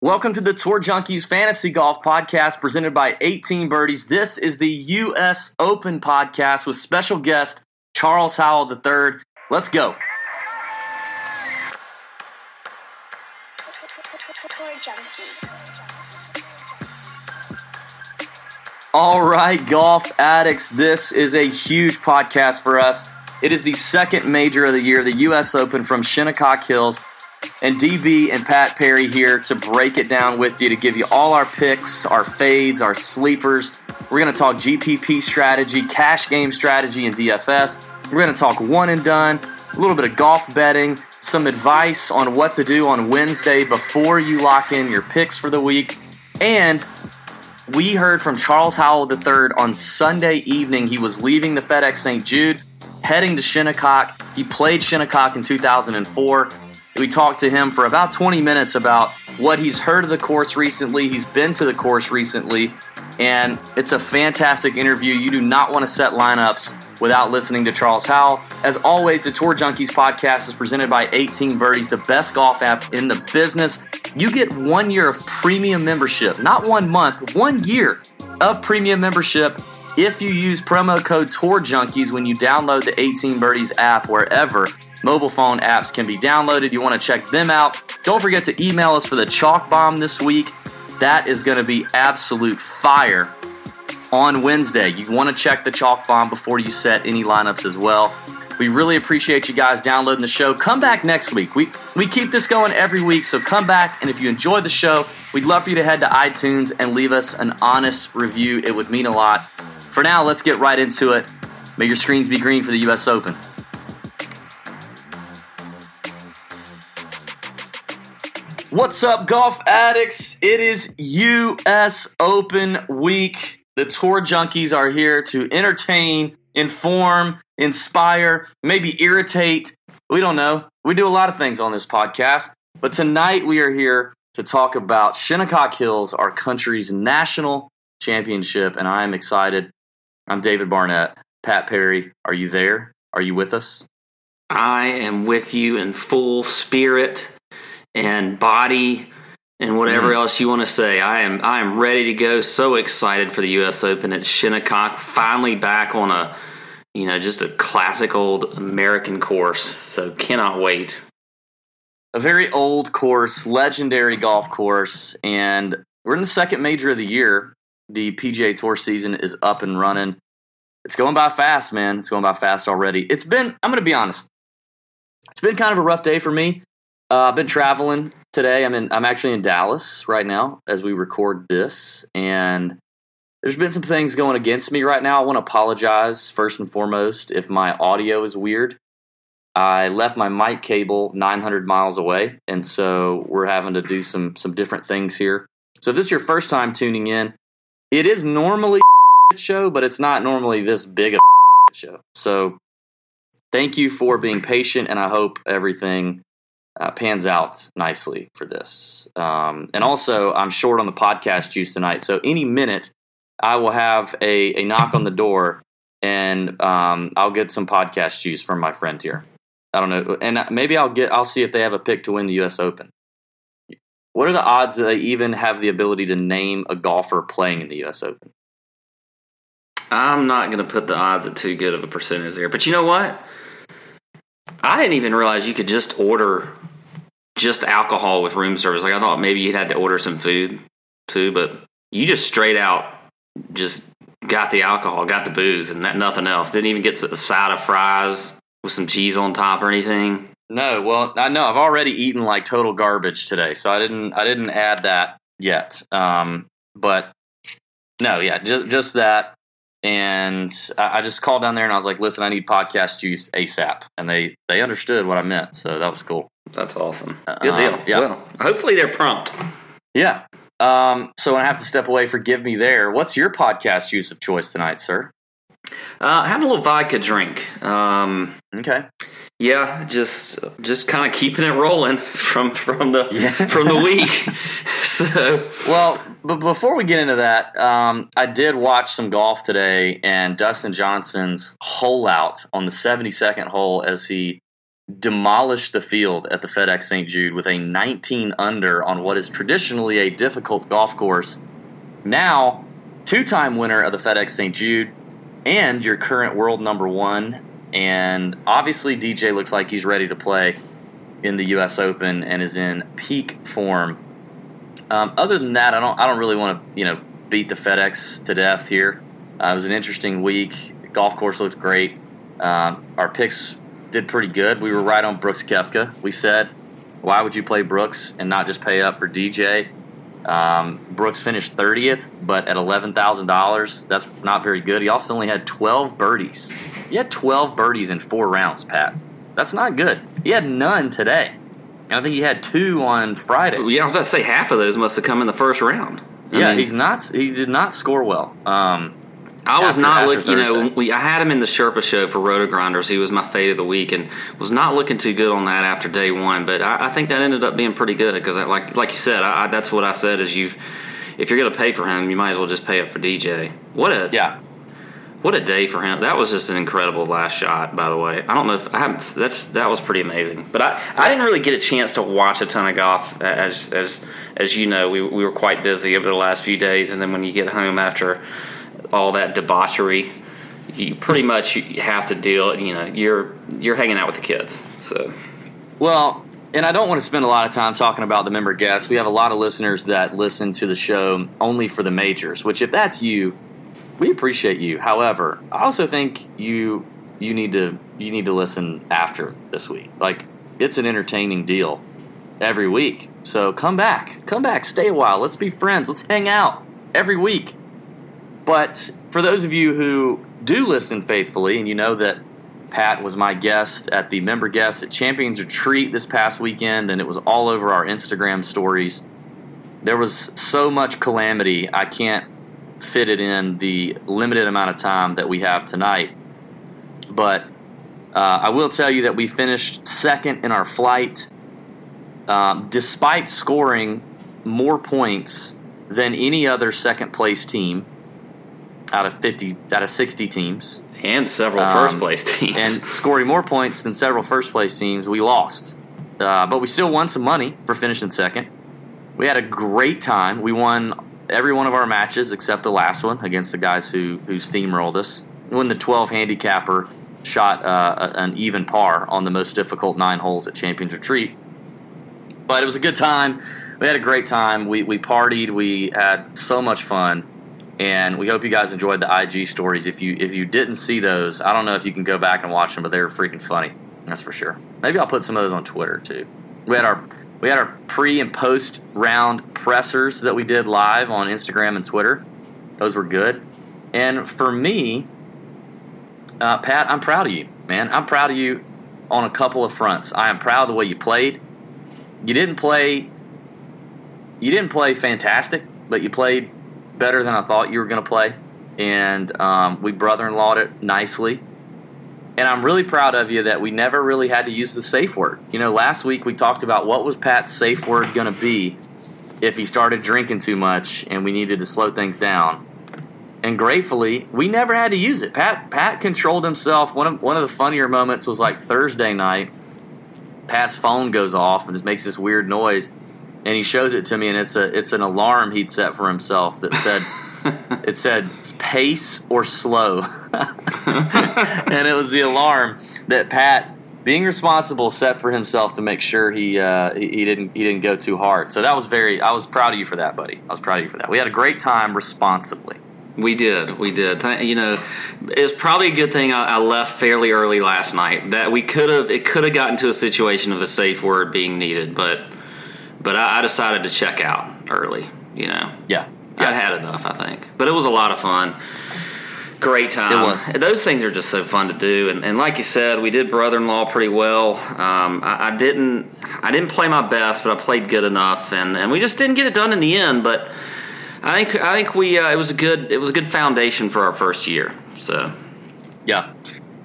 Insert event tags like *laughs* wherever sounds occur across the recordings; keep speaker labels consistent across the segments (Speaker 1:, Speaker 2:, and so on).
Speaker 1: Welcome to the Tour Junkies Fantasy Golf Podcast presented by 18 Birdies. This is the U.S. Open podcast with special guest Charles Howell III. Let's go. All right, golf addicts, this is a huge podcast for us. It is the second major of the year, the U.S. Open from Shinnecock Hills. And DB and Pat Perry here to break it down with you, to give you all our picks, our fades, our sleepers. We're going to talk GPP strategy, cash game strategy, and DFS. We're going to talk one and done, a little bit of golf betting, some advice on what to do on Wednesday before you lock in your picks for the week, and we heard from Charles Howell III on Sunday evening. He was leaving the FedEx St. Jude, heading to Shinnecock. He played Shinnecock in 2004. We talked to him for about 20 minutes about what he's heard of the course recently. He's been to the course recently, and it's a fantastic interview. You do not want to set lineups without listening to Charles Howell. As always, the Tour Junkies podcast is presented by 18 Birdies, the best golf app in the business. You get one year of premium membership, not one month, one year of premium membership if you use promo code Tour Junkies when you download the 18 Birdies app wherever mobile phone apps can be downloaded. You want to check them out. Don't forget to email us for the chalk bomb this week. That is going to be absolute fire on Wednesday. You want to check the chalk bomb before you set any lineups as well. We really appreciate you guys downloading the show. Come back next week. We we keep this going every week, so come back and if you enjoy the show, we'd love for you to head to iTunes and leave us an honest review. It would mean a lot. For now, let's get right into it. May your screens be green for the US Open. What's up, golf addicts? It is US Open week. The tour junkies are here to entertain, inform, inspire, maybe irritate. We don't know. We do a lot of things on this podcast. But tonight we are here to talk about Shinnecock Hills, our country's national championship, and I am excited. I'm David Barnett. Pat Perry, are you there? Are you with us?
Speaker 2: I am with you in full spirit and body and whatever mm-hmm. else you want to say. I am I am ready to go. So excited for the US Open at Shinnecock. Finally back on a you know, just a classic old American course. So cannot wait.
Speaker 1: a very old course, legendary golf course, and we're in the second major of the year. The PGA Tour season is up and running. It's going by fast, man. It's going by fast already. It's been, I'm going to be honest, it's been kind of a rough day for me. Uh, I've been traveling today. I'm in, I'm actually in Dallas right now as we record this, and there's been some things going against me right now. I want to apologize first and foremost if my audio is weird. I left my mic cable 900 miles away, and so we're having to do some some different things here. So if this is your first time tuning in, it is normally a *laughs* show, but it's not normally this big a *laughs* show. So thank you for being patient, and I hope everything uh, pans out nicely for this. Um, and also, I'm short on the podcast juice tonight, so any minute I will have a, a knock on the door, and um, I'll get some podcast juice from my friend here. I don't know, and maybe I'll get I'll see if they have a pick to win the U.S. Open. What are the odds that they even have the ability to name a golfer playing in the U.S. Open?
Speaker 2: I'm not going to put the odds at too good of a percentage there. But you know what? I didn't even realize you could just order just alcohol with room service. Like I thought maybe you'd had to order some food too, but you just straight out just got the alcohol, got the booze, and that, nothing else. Didn't even get a side of fries with some cheese on top or anything.
Speaker 1: No, well, I know I've already eaten like total garbage today, so I didn't I didn't add that yet. Um, but no, yeah, just just that. And I, just called down there and I was like, "Listen, I need podcast juice ASAP," and they they understood what I meant, so that was cool.
Speaker 2: That's awesome. Good
Speaker 1: Uh,
Speaker 2: deal.
Speaker 1: yeah.
Speaker 2: Well, hopefully they're prompt.
Speaker 1: Yeah. Um, so when I have to step away, forgive me there. What's your podcast juice of choice tonight, sir?
Speaker 2: Uh, having a little vodka drink. Um,
Speaker 1: Okay.
Speaker 2: Yeah, just just kind of keeping it rolling from from the
Speaker 1: Yeah.
Speaker 2: from the week. *laughs* so
Speaker 1: Well, but before we get into that, um, I did watch some golf today, and Dustin Johnson's hole out on the 72nd hole as he demolished the field at the FedEx St. Jude with a 19 under on what is traditionally a difficult golf course. Now, two time winner of the FedEx St. Jude and your current world number one. And obviously, DJ looks like he's ready to play in the U.S. Open and is in peak form. Um, other than that, I don't. I don't really want to, you know, beat the FedEx to death here. Uh, it was an interesting week. Golf course looked great. Um, our picks did pretty good. We were right on Brooks Koepka. We said, why would you play Brooks and not just pay up for DJ? Um, Brooks finished 30th, but at $11,000, that's not very good. He also only had 12 birdies. He had 12 birdies in four rounds, Pat. That's not good. He had none today. And I think he had two on Friday.
Speaker 2: yeah, I was about to say half of those must have come in the first round. I
Speaker 1: Yeah,
Speaker 2: mean,
Speaker 1: he's not. He did not score well. Um,
Speaker 2: I was
Speaker 1: after-
Speaker 2: not
Speaker 1: after
Speaker 2: looking. You know, we, I had him in the Sherpa show for Roto Grinders. He was my fade of the week, and was not looking too good on that after day one. But I, I think that ended up being pretty good because, like like you said, I, I, that's what I said. Is you've if you're going to pay for him, you might as well just pay up for DJ. What a
Speaker 1: yeah,
Speaker 2: what a day for him. That was just an incredible last shot. By the way, I don't know if I haven't. That's that was pretty amazing. But I, I didn't really get a chance to watch a ton of golf as as as you know. We we were quite busy over the last few days, and then when you get home after all that debauchery, you pretty *laughs* much you have to deal. You know, you're you're hanging out with the kids. So
Speaker 1: Well, and I don't want to spend a lot of time talking about the member guests. We have a lot of listeners that listen to the show only for the majors, which if that's you, we appreciate you. However, I also think you you need to you need to listen after this week. Like it's an entertaining deal every week. So come back. Come back, stay a while. Let's be friends. Let's hang out every week. But for those of you who do listen faithfully and you know that Pat was my guest at the member guest at Champions Retreat this past weekend, and it was all over our Instagram stories. There was so much calamity, I can't fit it in the limited amount of time that we have tonight. But uh, I will tell you that we finished second in our flight, um, despite scoring more points than any other second place team out of 50 out of 60 teams
Speaker 2: and several
Speaker 1: Um,
Speaker 2: first place teams.
Speaker 1: and scoring more points than several first place teams, we lost. Uh, but we still won some money for finishing second. We had a great time. We won every one of our matches except the last one against the guys who who steamrolled us. When the 12 handicapper shot uh, an even par on the most difficult nine holes at Champions Retreat. But it was a good time. We had a great time. We we partied. We had so much fun and we hope you guys enjoyed the IG stories. If you if you didn't see those, I don't know if you can go back and watch them, but they were freaking funny. That's for sure. Maybe I'll put some of those on Twitter too. We had our we had our pre and post round pressers that we did live on Instagram and Twitter. Those were good. And for me, uh, Pat, I'm proud of you, man. I'm proud of you on a couple of fronts. I am proud of the way you played. You didn't play. You didn't play fantastic, but you played better than I thought you were going to play, and um, we brother-in-lawed it nicely. And I'm really proud of you that we never really had to use the safe word. You know, last week we talked about what was Pat's safe word going to be if he started drinking too much and we needed to slow things down. And gratefully, we never had to use it. Pat Pat controlled himself. One of one of the funnier moments was like Thursday night. Pat's phone goes off and it makes this weird noise, and he shows it to me, and it's a it's an alarm he'd set for himself that said *laughs* it said pace or slow, *laughs* and it was the alarm that Pat, being responsible, set for himself to make sure he uh, he, he didn't he didn't go too hard. So that was very I was proud of you for that, buddy. I was proud of you for that. We had a great time responsibly.
Speaker 2: We did, we did. You know, it's probably a good thing I, I left fairly early last night. That we could have, it could have gotten to a situation of a safe word being needed, but but I, I decided to check out early. You know,
Speaker 1: Yeah,
Speaker 2: I'd had enough, I think. But it was a lot of fun. Great time.
Speaker 1: It was.
Speaker 2: Those things are just so fun to do, and, and like you said, we did brother-in-law pretty well. Um, I, I didn't, I didn't play my best, but I played good enough, and, and we just didn't get it done in the end. But I think, I think we, uh, it was a good, it was a good foundation for our first year. So
Speaker 1: Yeah.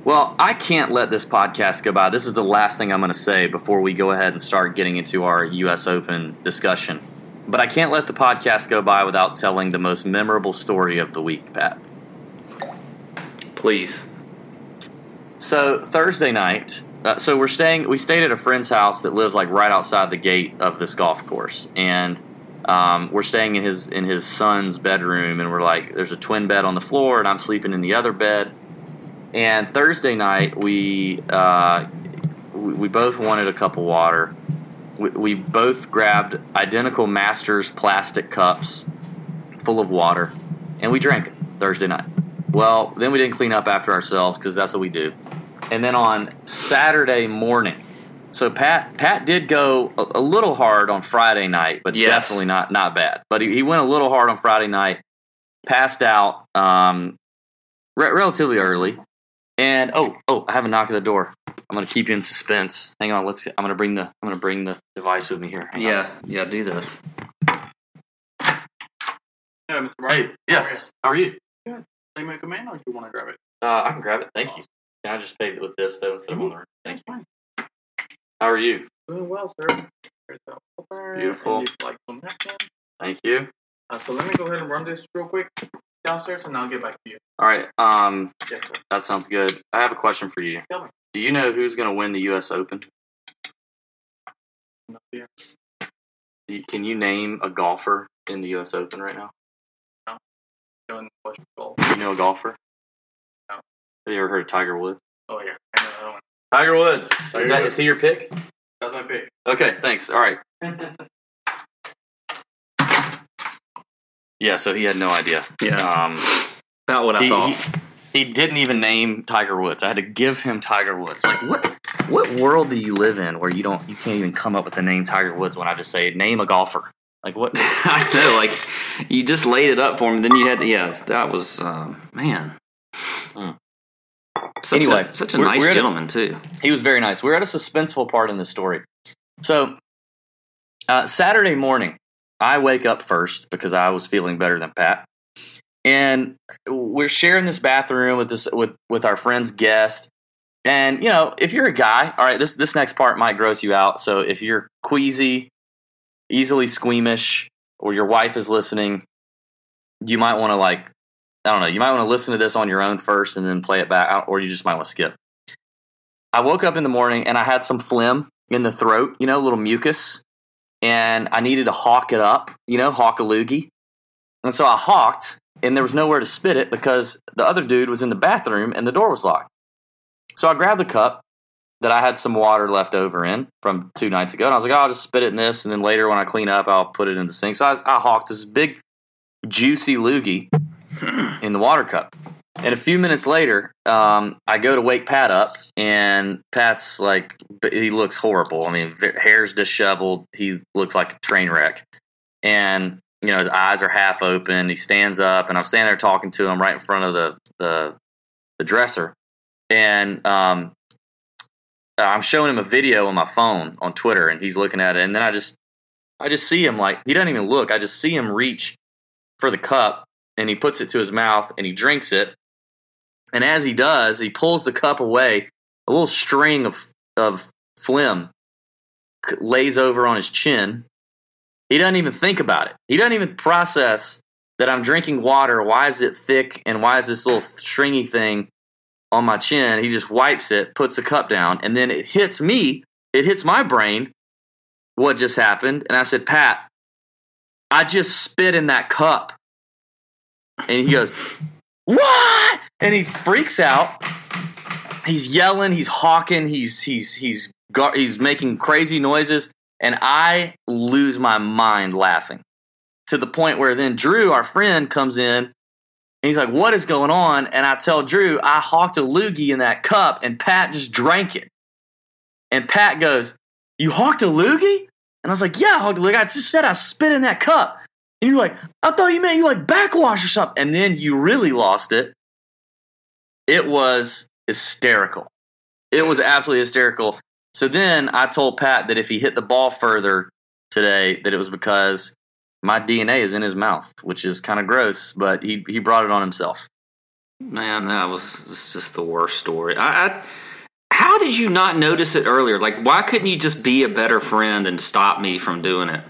Speaker 1: Well, I can't let this podcast go by. This is the last thing I'm going to say before we go ahead and start getting into our U.S. Open discussion. But I can't let the podcast go by without telling the most memorable story of the week, Pat.
Speaker 2: please,
Speaker 1: So Thursday night, uh, so we're staying. We stayed at a friend's house that lives like right outside the gate of this golf course, and um, we're staying in his in his son's bedroom, and we're like, there's a twin bed on the floor, and I'm sleeping in the other bed. And Thursday night, we uh, we, we both wanted a cup of water. We, we both grabbed identical Masters plastic cups full of water, and we drank it Thursday night. Well, then we didn't clean up after ourselves because that's what we do. And then on Saturday morning, so Pat Pat did go a, a little hard on Friday night, but
Speaker 2: Yes.
Speaker 1: definitely not not bad. But he, he went a little hard on Friday night, passed out um, re- relatively early, and oh oh, I have a knock at the door. I'm gonna keep you in suspense. Hang on, let's. I'm gonna bring the I'm gonna bring the device with me here. Hang on.
Speaker 2: yeah, yeah, do this.
Speaker 3: Yeah, Mr. Brian.
Speaker 1: Hey, yes. How are you?
Speaker 3: They make a man, or do you want to grab it?
Speaker 1: Uh, I can grab it. Thank you. Can I just pay it with this though instead of on the ring? Thank
Speaker 3: That's
Speaker 1: you. How are you?
Speaker 3: Doing well, sir. There's the
Speaker 1: Beautiful.
Speaker 3: Like some.
Speaker 1: Thank you.
Speaker 3: Uh, so let me go ahead and run this real quick downstairs, and I'll get back to you.
Speaker 1: All right. Um,
Speaker 3: Yes, sir.
Speaker 1: that sounds good. I have a question for you.
Speaker 3: Tell me.
Speaker 1: Do you know who's going to win the U.S. Open?
Speaker 3: No fear.
Speaker 1: Do you- Can you name a golfer in the U.S. Open right now?
Speaker 3: Doing what you
Speaker 1: you know a golfer?
Speaker 3: No.
Speaker 1: Have you ever heard of Tiger Woods?
Speaker 3: Oh yeah, I know that one.
Speaker 1: Tiger Woods.
Speaker 3: Tiger
Speaker 1: Is that
Speaker 3: Woods.
Speaker 1: is he your pick?
Speaker 3: That's my pick.
Speaker 1: Okay, thanks. All right. *laughs* Yeah, so he had no idea.
Speaker 2: Yeah,
Speaker 1: Um,
Speaker 2: about what I
Speaker 1: he,
Speaker 2: thought.
Speaker 1: he, he didn't even name Tiger Woods. I had to give him Tiger Woods. Like what? What world do you live in where you don't you can't even come up with the name Tiger Woods when I just say name a golfer? Like what? *laughs*
Speaker 2: I know, like you just laid it up for him. Then you had to, yeah, that was um, man.
Speaker 1: Hmm.
Speaker 2: Such
Speaker 1: Anyway,
Speaker 2: a, such a nice
Speaker 1: we're at a-
Speaker 2: gentleman too.
Speaker 1: He was very nice. We're at a suspenseful part in the story. So, uh, Saturday morning, I wake up first because I was feeling better than Pat, and we're sharing this bathroom with this with with our friend's guest. And you know, if you're a guy, all right, this this next part might gross you out. So if you're queasy, easily squeamish, or your wife is listening, you might want to like, I don't know, you might want to listen to this on your own first and then play it back, or you just might want to skip. I woke up in the morning and I had some phlegm in the throat, you know, a little mucus, and I needed to hawk it up, you know, hawk a loogie. And so I hawked, and there was nowhere to spit it because the other dude was in the bathroom and the door was locked. So I grabbed the cup that I had some water left over in from two nights ago, and I was like, oh, I'll just spit it in this, and then later when I clean up, I'll put it in the sink. So I, I hawked this big, juicy loogie *clears throat* in the water cup. And a few minutes later, um, I go to wake Pat up, and Pat's like, he looks horrible. I mean, hair's disheveled. He looks like a train wreck. And, you know, his eyes are half open. He stands up, and I'm standing there talking to him right in front of the, the, the dresser. And um, I'm showing him a video on my phone on Twitter, and he's looking at it. And then I just, I just see him like, he doesn't even look. I just see him reach for the cup, and he puts it to his mouth, and he drinks it. And as he does, he pulls the cup away. A little string of of phlegm lays over on his chin. He doesn't even think about it. He doesn't even process that I'm drinking water. Why is it thick? And why is this little stringy thing on my chin? He just wipes it, puts the cup down, and then it hits me. It hits my brain. What just happened? And I said, Pat, I just spit in that cup. And he goes, what? And he freaks out. He's yelling. He's hawking. He's he's he's he's making crazy noises, and I lose my mind laughing to the point where then Drew, our friend, comes in. And he's like, "What is going on?" And I tell Drew, "I hawked a loogie in that cup, and Pat just drank it." And Pat goes, "You hawked a loogie?" And I was like, "Yeah, I hawked a loogie. I just said I spit in that cup." And you're like, I thought you meant you like backwash or something. And then you really lost it. It was hysterical. It was absolutely hysterical. So then I told Pat that if he hit the ball further today, that it was because my DNA is in his mouth, which is kind of gross, but he he brought it on himself.
Speaker 2: Man, that was it's just the worst story. I, I how did you not notice it earlier? Like, why couldn't you just be a better friend and stop me from doing it?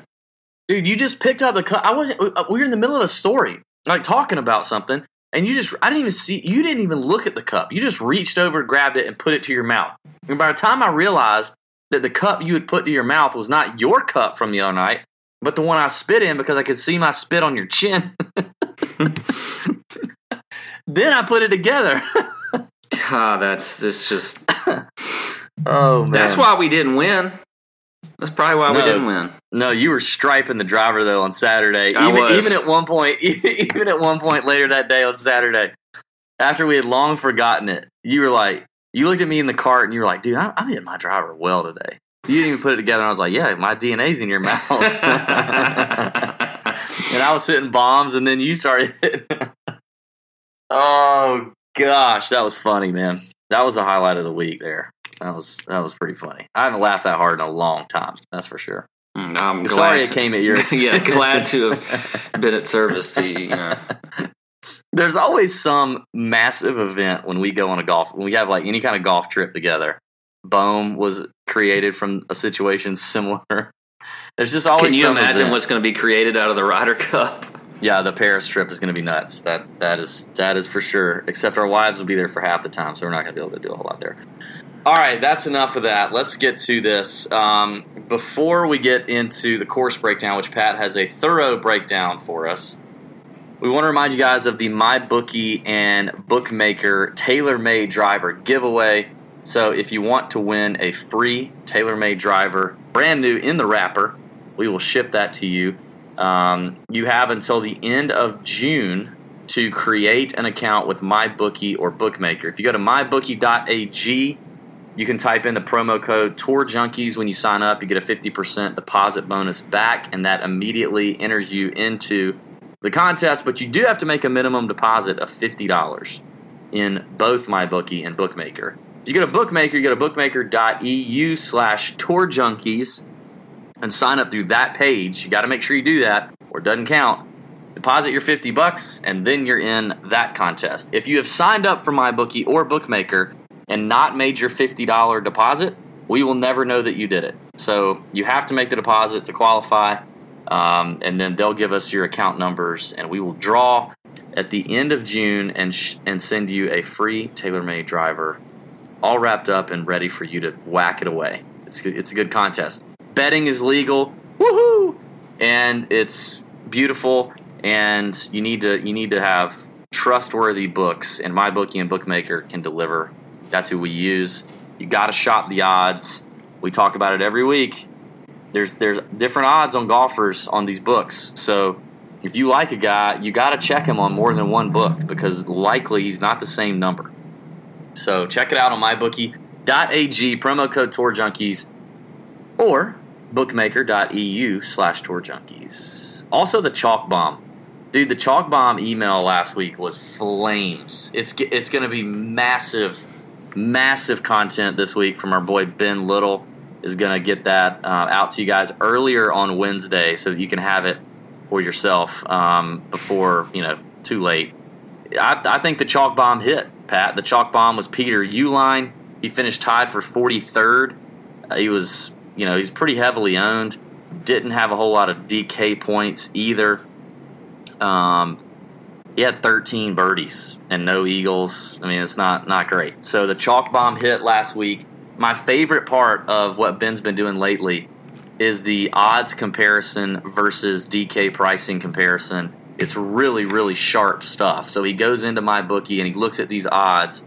Speaker 1: Dude, you just picked up the cup. I wasn't. uh, We were in the middle of a story, like talking about something, and you just. I didn't even see. You didn't even look at the cup. You just reached over, grabbed it, and put it to your mouth. And by the time I realized that the cup you had put to your mouth was not your cup from the other night, but the one I spit in because I could see my spit on your chin. *laughs* then I put it together. *laughs*
Speaker 2: God, that's it's just *laughs*
Speaker 1: oh man,
Speaker 2: that's why we didn't win. That's probably why we didn't win.
Speaker 1: No, you were striping the driver though on Saturday.
Speaker 2: I
Speaker 1: even
Speaker 2: was.
Speaker 1: even at one point, *laughs* even at one point later that day on Saturday, after we had long forgotten it, you were like, you looked at me in the cart and you were like, "Dude, I'm, I'm hitting my driver well today." You didn't even put it together. And I was like, "Yeah, my DNA's in your *laughs* mouth." *laughs* and I was hitting bombs, and then you started. oh gosh, that was funny, man. That was the highlight of the week. There, that was that was pretty funny. I haven't laughed that hard in a long time. That's for sure.
Speaker 2: Mm, I'm glad
Speaker 1: Sorry it came at your *laughs*
Speaker 2: yeah, glad to have *laughs* been at service to you. know. *laughs*
Speaker 1: There's always some massive event when we go on a golf when we have like any kind of golf trip together. Bohm was created from a situation similar. There's just always.
Speaker 2: Can you imagine
Speaker 1: event.
Speaker 2: what's going to be created out of the Ryder Cup?
Speaker 1: Yeah, the Paris trip is going to be nuts. That that is that is for sure. Except our wives will be there for half the time, so we're not going to be able to do a whole lot there. All right, that's enough of that. Let's get to this. Um, before we get into the course breakdown, which Pat has a thorough breakdown for us, we want to remind you guys of the MyBookie and Bookmaker TaylorMade driver giveaway. So if you want to win a free TaylorMade driver, brand new in the wrapper, we will ship that to you. Um, you have until the end of June to create an account with MyBookie or Bookmaker. If you go to mybookie.ag, you can type in the promo code Tour Junkies when you sign up. You get a 50% deposit bonus back, and that immediately enters you into the contest. But you do have to make a minimum deposit of $50 in both MyBookie and Bookmaker. If you go to Bookmaker, you go to bookmaker.eu slash Tour Junkies and sign up through that page. You got to make sure you do that, or it doesn't count. Deposit your 50 bucks, and then you're in that contest. If you have signed up for MyBookie or Bookmaker and not made your $50 deposit, we will never know that you did it. So you have to make the deposit to qualify, um, and then they'll give us your account numbers, and we will draw at the end of June and sh- and send you a free TaylorMade driver, all wrapped up and ready for you to whack it away. It's good, it's a good contest. Betting is legal, woohoo, and it's beautiful. And you need to you need to have trustworthy books, and MyBookie and Bookmaker can deliver. That's who we use. You got to shop the odds. We talk about it every week. There's there's different odds on golfers on these books. So if you like a guy, you got to check him on more than one book because likely he's not the same number. So check it out on mybookie.ag, promo code Tour Junkies, or bookmaker.eu slash Tour Junkies. Also, the Chalk Bomb. Dude, the Chalk Bomb email last week was flames. It's, it's going to be massive, massive content this week from our boy Ben Little. Is going to get that uh, out to you guys earlier on Wednesday so that you can have it for yourself um, before, you know, too late. I, I think the chalk bomb hit, Pat. The chalk bomb was Peter Uihlein. He finished tied for 43rd. Uh, he was, you know, he's pretty heavily owned. Didn't have a whole lot of DK points either. Um, he had 13 birdies and no eagles. I mean, it's not not great. So the chalk bomb hit last week. My favorite part of what Ben's been doing lately is the odds comparison versus DK pricing comparison. It's really, really sharp stuff. So he goes into my bookie and he looks at these odds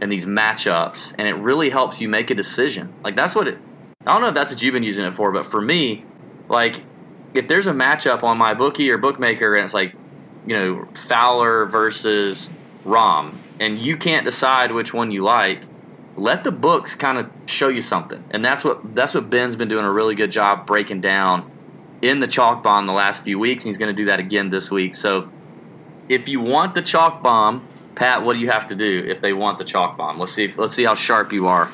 Speaker 1: and these matchups, and it really helps you make a decision. Like that's what it. I don't know if that's what you've been using it for, but for me, like if there's a matchup on my bookie or bookmaker, and it's like, you know, Fowler versus Rahm, and you can't decide which one you like, let the books kind of show you something. And that's what that's what Ben's been doing a really good job breaking down in the chalk bomb the last few weeks, and he's going to do that again this week. So if you want the chalk bomb, Pat, what do you have to do if they want the chalk bomb? Let's see. If, let's see how sharp you are.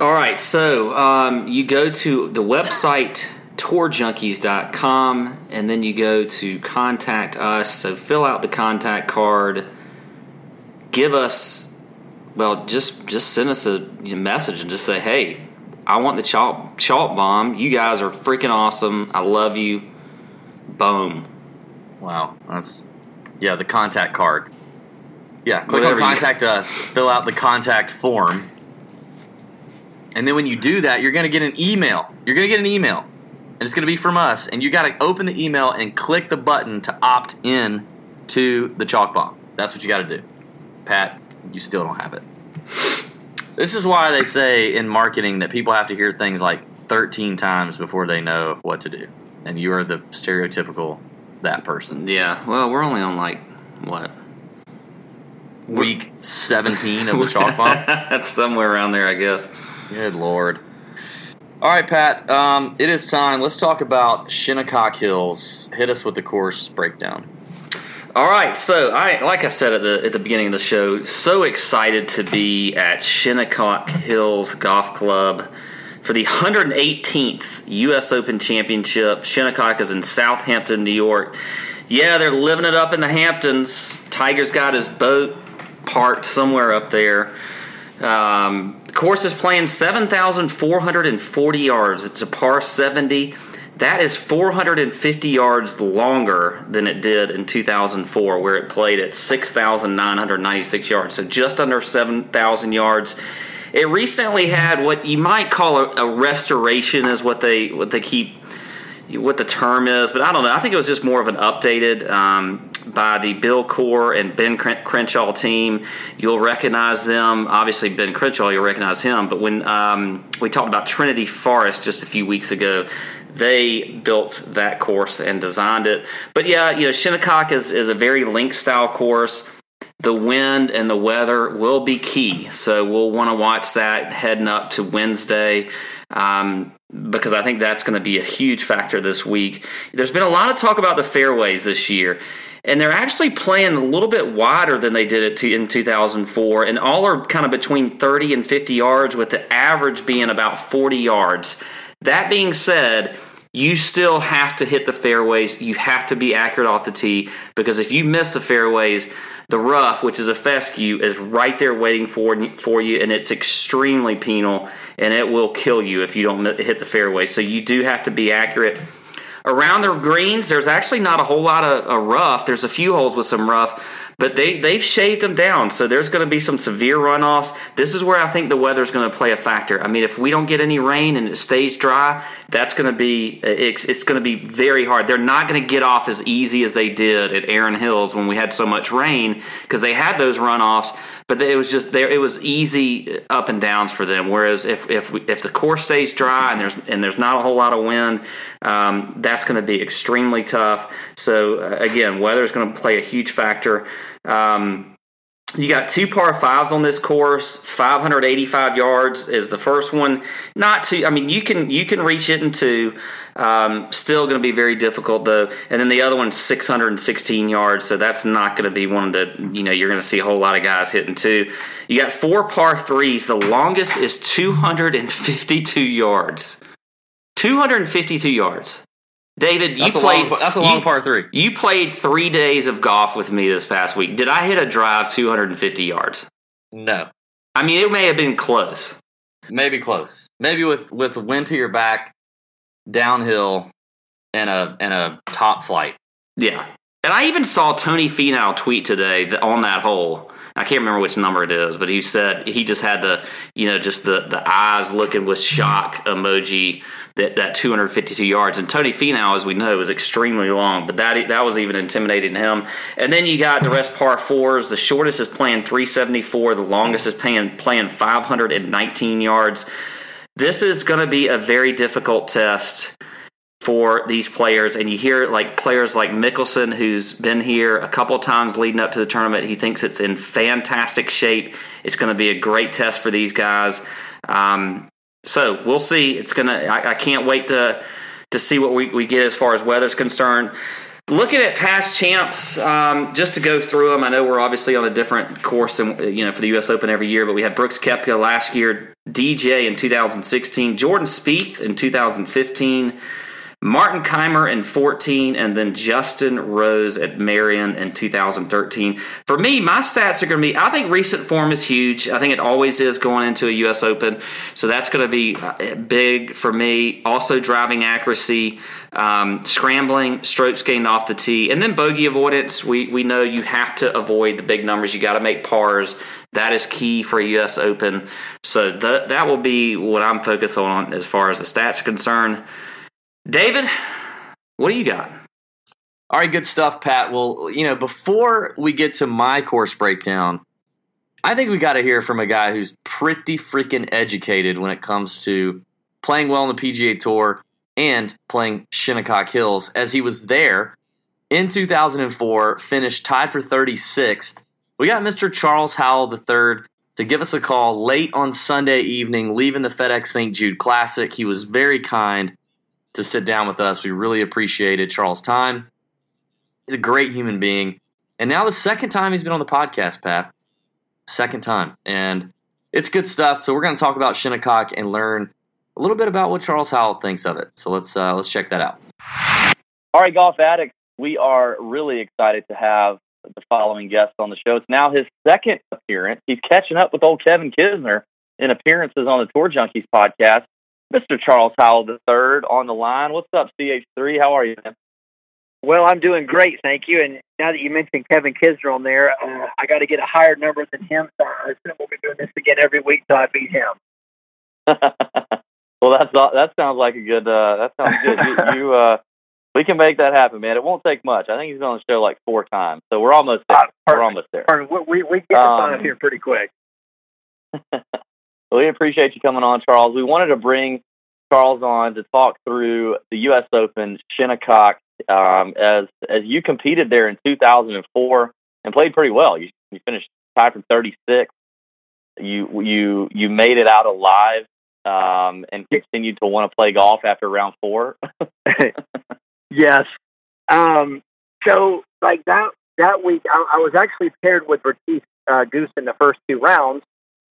Speaker 2: All right, so um, you go to the website tourjunkies.com and then you go to contact us. So fill out the contact card. Give us, well, just just send us a message and just say, hey, I want the chalk chalk bomb. You guys are freaking awesome. I love you. Boom.
Speaker 1: Wow, that's yeah. The contact card. Yeah, click
Speaker 2: Whatever
Speaker 1: on contact us. Fill out the contact form, and then when you do that, you're going to get an email. You're going to get an email, and it's going to be from us. And you got to open the email and click the button to opt in to the chalk bomb. That's what you got to do. Pat, you still don't have it. This is why they say in marketing that people have to hear things like 13 times before they know what to do. And you are the stereotypical that person.
Speaker 2: Yeah, well, we're only on like, what?
Speaker 1: Week 17 of the chalk bomb. *laughs*
Speaker 2: That's somewhere around there, I guess.
Speaker 1: Good lord. All right, Pat. Um, it is time. Let's talk about Shinnecock Hills. Hit us with the course breakdown.
Speaker 2: All right, so I like I said at the at the beginning of the show, so excited to be at Shinnecock Hills Golf Club for the 118th U.S. Open Championship. Shinnecock is in Southampton, New York. Yeah, they're living it up in the Hamptons. Tiger's got his boat parked somewhere up there. Um, the course is playing 7,440 yards. It's a par 70. That is 450 yards longer than it did in 2004, where it played at 6,996 yards. So just under 7,000 yards. It recently had what you might call a, a restoration, is what they what they keep what the term is, but I don't know. I think it was just more of an updated um, by the Bill Coore and Ben Crenshaw team. You'll recognize them. Obviously, Ben Crenshaw, you'll recognize him. But when um, we talked about Trinity Forest just a few weeks ago, they built that course and designed it. But yeah, you know, Shinnecock is, is a very link style course. The wind and the weather will be key. So we'll want to watch that heading up to Wednesday. Um, because I think that's going to be a huge factor this week. There's been a lot of talk about the fairways this year, and they're actually playing a little bit wider than they did it in 2004, and all are kind of between 30 and 50 yards, with the average being about 40 yards. That being said, you still have to hit the fairways. You have to be accurate off the tee because if you miss the fairways, the rough, which is a fescue, is right there waiting for for you, and it's extremely penal, and it will kill you if you don't hit the fairway. So you do have to be accurate. Around the greens, there's actually not a whole lot of, of rough. There's a few holes with some rough, but they they've shaved them down. So there's going to be some severe runoffs. This is where I think the weather's going to play a factor. I mean, if we don't get any rain and it stays dry, that's going to be it's, it's going to be very hard. They're not going to get off as easy as they did at Erin Hills when we had so much rain because they had those runoffs, but it was just there. It was easy up and downs for them. Whereas if if we, if the course stays dry and there's and there's not a whole lot of wind, um, that's going to be extremely tough. So uh, again, weather is going to play a huge factor. Um, you got two par fives on this course. 585 yards is the first one. Not too. I mean, you can you can reach it in two. Um, still going to be very difficult though. And then the other one's 616 yards. So that's not going to be one the. You know, you're going to see a whole lot of guys hitting two. You got four par threes. The longest is 252 yards. 252 yards. David, you
Speaker 1: That's a
Speaker 2: played.
Speaker 1: long- that's a long
Speaker 2: you-
Speaker 1: par three.
Speaker 2: You played three days of golf with me this past week. Did I hit a drive 250 yards?
Speaker 1: No,
Speaker 2: I mean, it may have been close.
Speaker 1: maybe close. Maybe with with wind to your back, downhill, and a and a top flight.
Speaker 2: Yeah. And I even saw Tony Finau tweet today that on that hole. I can't remember which number it is, but he said he just had the, you know, just the, the eyes looking with shock emoji that, that 252 yards. And Tony Finau, as we know, is extremely long, but that that was even intimidating to him. And then you got the rest par fours. The shortest is playing 374. The longest is playing playing 519 yards. This is going to be a very difficult test for these players. And you hear like players like Mickelson, who's been here a couple times leading up to the tournament. He thinks it's in fantastic shape. It's going to be a great test for these guys. Um, so we'll see. It's gonna. I, I can't wait to to see what we, we get as far as weather's concerned. looking at past champs, um, just to go through them. I know we're obviously on a different course, than, you know, for the U.S. Open every year. But we had Brooks Koepka last year, DJ in 2016, Jordan Spieth in 2015. Martin Kaymer in 14, and then Justin Rose at Merion in 2013. For me, my stats are going to be I think recent form is huge. I think it always is going into a U.S. Open. So that's going to be uh, big for me. Also, driving accuracy, um, scrambling, strokes gained off the tee, and then bogey avoidance. We, we know you have to avoid the big numbers. You got to make pars. That is key for a U.S. Open. So th- that will be what I'm focused on as far as the stats are concerned. David, what do you got?
Speaker 1: All right, good stuff, Pat. Well, you know, before we get to my course breakdown, I think we got to hear from a guy who's pretty freaking educated when it comes to playing well on the PGA Tour and playing Shinnecock Hills, as he was there in 2004, finished tied for 36th. We got Mr. Charles Howell III to give us a call late on Sunday evening, leaving the FedEx St. Jude Classic. He was very kind to sit down with us. We really appreciated Charles' time. He's a great human being. And now the second time he's been on the podcast, Pat. Second time. And it's good stuff. So we're going to talk about Shinnecock and learn a little bit about what Charles Howell thinks of it. So let's uh, let's check that out.
Speaker 4: All right, golf addicts, we are really excited to have the following guest on the show. It's now his second appearance. He's catching up with old Kevin Kisner in appearances on the Tour Junkies podcast. Mr. Charles Howell III on the line. What's up, CH3? How are you, man?
Speaker 5: Well, I'm doing great, thank you. And now that you mentioned Kevin Kisner on there, uh, I got to get a higher number than him. So I assume we'll be doing this again every week till I beat him. *laughs*
Speaker 4: well, that's that sounds like a good. Uh, that sounds good. you, *laughs* you uh, we can make that happen, man. It won't take much. I think he's on the show like four times, so we're almost there. Uh, we're almost there.
Speaker 5: We we get um, here pretty quick. *laughs*
Speaker 4: we appreciate you coming on, Charles. We wanted to bring Charles on to talk through the U.S. Open Shinnecock um, as as you competed there in 2004 and played pretty well. You, you finished tied for 36. You you you made it out alive um, and continued to want to play golf after round four. *laughs*
Speaker 5: yes. Um, so like that that week, I, I was actually paired with Retief uh, Goosen in the first two rounds,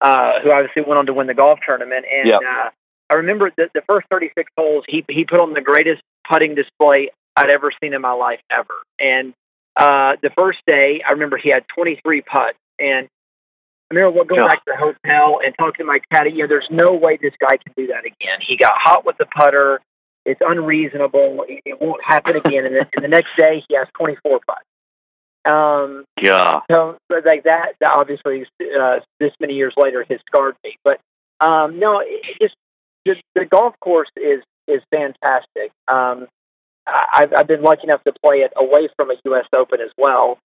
Speaker 5: uh, who obviously went on to win the golf tournament. And yep. uh, I remember the, the first 36 holes, he he put on the greatest putting display I'd ever seen in my life ever. And uh, the first day, I remember he had 23 putts, and I remember going back to the hotel and talking to my caddy. You know, there's no way this guy can do that again. He got hot with the putter. It's unreasonable. It, it won't happen again. and, the, and the next day, he has 24 putts. Um,
Speaker 4: yeah.
Speaker 5: So, like that, that obviously, uh, this many years later, has scarred me. But um, no, it, it's the, the golf course is is fantastic. Um, I've, I've been lucky enough to play it away from a U.S. Open as well,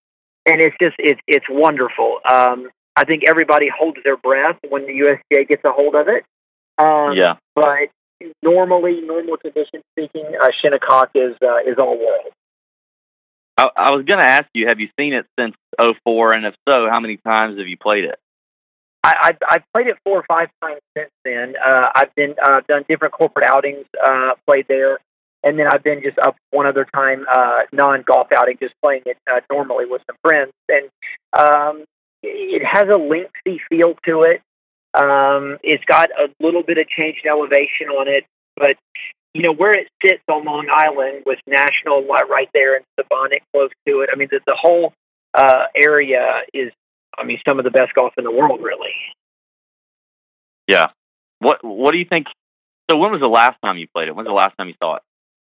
Speaker 5: and it's just it's it's wonderful. Um, I think everybody holds their breath when the USGA gets a hold of it. Um,
Speaker 4: yeah.
Speaker 5: But normally, normal conditions speaking, uh, Shinnecock is uh, is all world.
Speaker 4: I, I was going to ask you, have you seen it since 04? And if so, how many times have you played it?
Speaker 5: I, I've, I've played it four or five times since then. Uh, I've been uh, done different corporate outings, uh, played there, and then I've been just up one other time, uh, non golf outing, just playing it uh, normally with some friends. And um, it has a lengthy feel to it. Um, it's got a little bit of change in elevation on it, but you know where it sits on Long Island with National right there and Sebonack close to it. I mean, the, the whole uh, area is, I mean, some of the best golf in the world, really.
Speaker 4: Yeah. What What do you think? So, when was the last time you played it? When's the last time you saw it?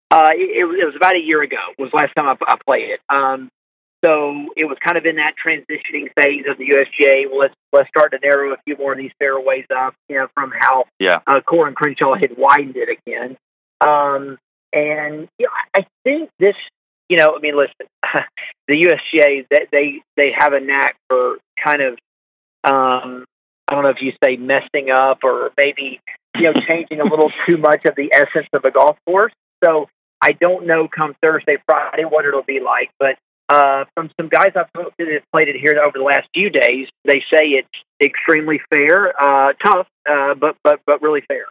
Speaker 5: Uh, it, it was about a year ago. Was the last time I, I played it. Um, so it was kind of in that transitioning phase of the USGA. Well, let's let's start to narrow a few more of these fairways up, you know, from how
Speaker 4: yeah.
Speaker 5: uh, Coore and Crenshaw had widened it again. Um, and you know, I think this, you know, I mean, listen, *laughs* the USGA they they they have a knack for kind of, um, I don't know if you say messing up or maybe you know changing a little too much of the essence of a golf course. So I don't know come Thursday, Friday what it'll be like, but uh, from some guys I've talked to that have played it here over the last few days, they say it's extremely fair, uh, tough, uh, but but but really fair.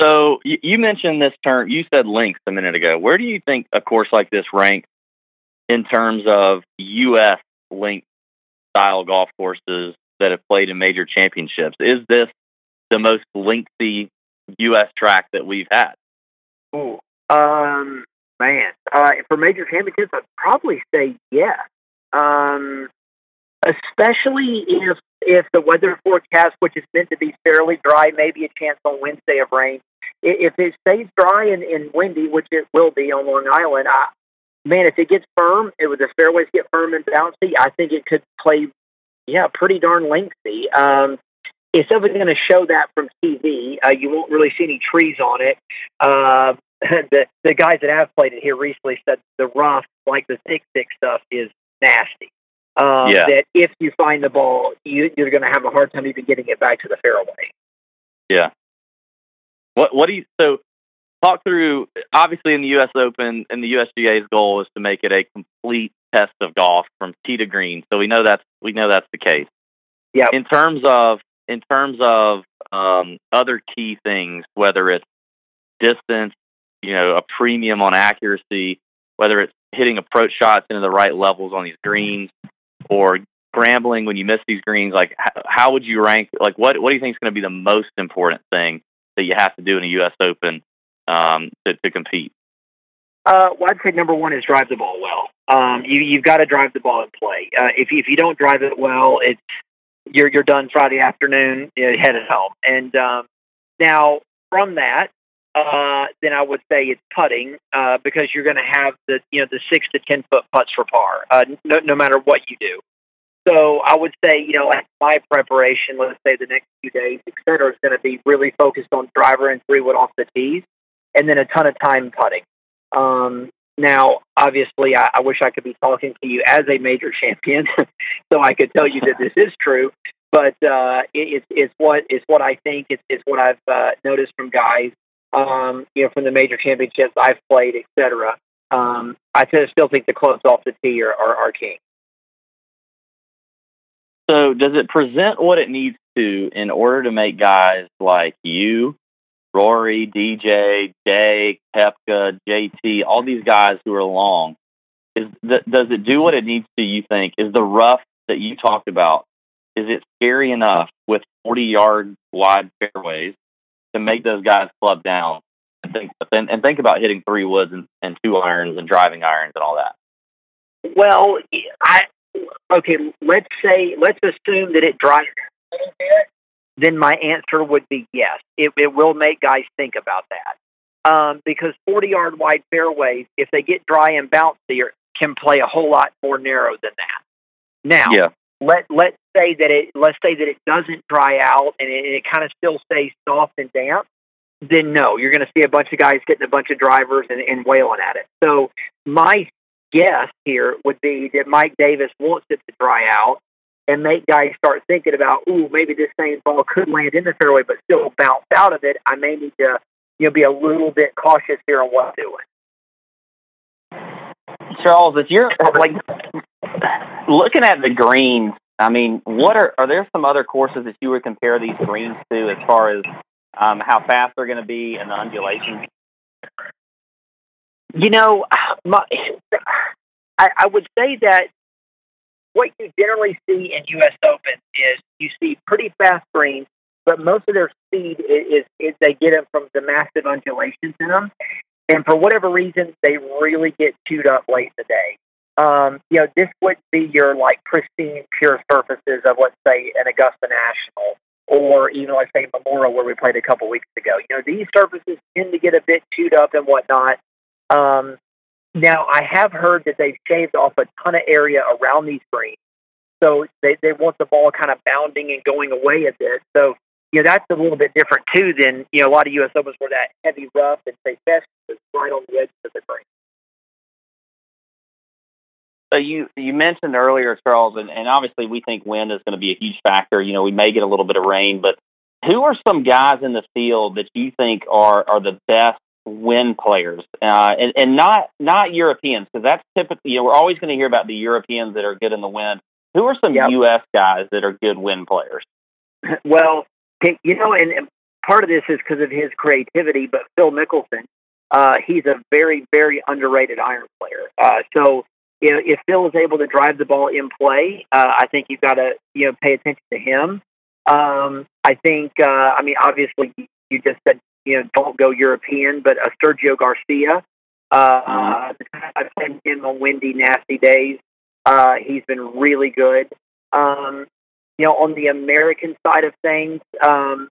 Speaker 1: So you, mentioned this term. You said links a minute ago. Where do you think a course like this ranks in terms of U.S. link style golf courses that have played in major championships? Is this the most lengthy U.S. track that we've had?
Speaker 5: Ooh, um, man, uh, for major championships, I'd probably say yes. Um, especially if if the weather forecast, which is meant to be fairly dry, maybe a chance on Wednesday of rain. If it stays dry and, and windy, which it will be on Long Island, I, man, if it gets firm, would the fairways get firm and bouncy. I think it could play, yeah, pretty darn lengthy. Um, if somebody's going to show that from TV, uh, you won't really see any trees on it. Uh, *laughs* the the guys that have played it here recently said the rough, like the thick, thick stuff, is nasty. Um,
Speaker 1: Yeah.
Speaker 5: That if you find the ball, you, you're going to have a hard time even getting it back to the fairway.
Speaker 1: Yeah. What What do you so? Talk through. Obviously, in the U.S. Open, and the USGA's goal is to make it a complete test of golf from tee to green. So we know that's we know that's the case.
Speaker 5: Yeah.
Speaker 1: In terms of in terms of um, other key things, whether it's distance, you know, a premium on accuracy, whether it's hitting approach shots into the right levels on these greens, or scrambling when you miss these greens, like how, how would you rank? Like what what do you think is going to be the most important thing that you have to do in a U.S. Open um, to, to compete?
Speaker 5: Uh, well, I'd say number one is drive the ball well. Um, you you've got to drive the ball in play. Uh, if if you don't drive it well, it's you're you're done Friday afternoon, you know, headed home. And um, now from that, uh, then I would say it's putting uh, because you're going to have the you know the six to ten foot putts for par, uh, no, no matter what you do. So I would say you know like my preparation, let's say the next few days, et cetera, is going to be really focused on driver and three wood off the tees, and then a ton of time putting. Um, now, obviously, I, I wish I could be talking to you as a major champion, *laughs* so I could tell you that this is true. But uh, it, it's what it's what I think. It's it's what I've uh, noticed from guys, um, you know, from the major championships I've played, etc. Um, I still think the clubs off the tee are, are, are king.
Speaker 1: So does it present what it needs to in order to make guys like you, Rory, DJ, Jay, Koepka, JT, all these guys who are long? Is th- does it do what it needs to? You think is the rough that you talked about? Is it scary enough with forty yard wide fairways to make those guys club down and think and, and think about hitting three woods and, and two irons and driving irons and all that?
Speaker 5: Well, I okay. Let's say let's assume that it dries a little bit. Then my answer would be yes. It, it will make guys think about that um, because forty yard wide fairways, if they get dry and bouncy, can play a whole lot more narrow than that. Now,
Speaker 1: Yeah.
Speaker 5: Let let's say that it let's say that it doesn't dry out and it, it kind of still stays soft and damp. Then no, you're going to see a bunch of guys getting a bunch of drivers and, and wailing at it. So my guess here would be that Mike Davis wants it to dry out and make guys start thinking about, ooh, maybe this same ball could land in the fairway but still bounce out of it. I may need to, you know, be a little bit cautious here on what I'm doing.
Speaker 6: Charles, if you're like looking at the greens, I mean, what are are there some other courses that you would compare these greens to as far as um, how fast they're going to be and the undulations?
Speaker 5: You know, my, I, I would say that what you generally see in U.S. Open is you see pretty fast greens, but most of their speed is, is, is they get them from the massive undulations in them, and for whatever reason, they really get chewed up late in the day. Um, you know, this would be your like pristine, pure surfaces of let's say an Augusta National, or even let's say Memorial, where we played a couple weeks ago. You know, these surfaces tend to get a bit chewed up and whatnot. Um, now, I have heard that they've shaved off a ton of area around these greens, so they they want the ball kind of bounding and going away a bit. So you know that's a little bit different too than you know a lot of U.S. Opens where that heavy rough and say best is right on the edge of the green.
Speaker 6: So you you mentioned earlier, Charles, and, and obviously we think wind is going to be a huge factor. You know, we may get a little bit of rain, but who are some guys in the field that you think are are the best wind players, uh, and and not not Europeans because that's typically you know we're always going to hear about the Europeans that are good in the wind. Who are some
Speaker 5: Yep.
Speaker 6: U.S. guys that are good wind players? *laughs*
Speaker 5: well, you know, and, and part of this is because of his creativity, but Phil Mickelson, uh, he's a very, very underrated iron player. Uh, so if, if Phil is able to drive the ball in play, uh, I think you've got to you know pay attention to him. Um, I think, uh, I mean, obviously, you just said you know don't go European, but uh, Sergio Garcia. Uh, I've played him on windy, nasty days. Uh, he's been really good. Um, you know, on the American side of things, um,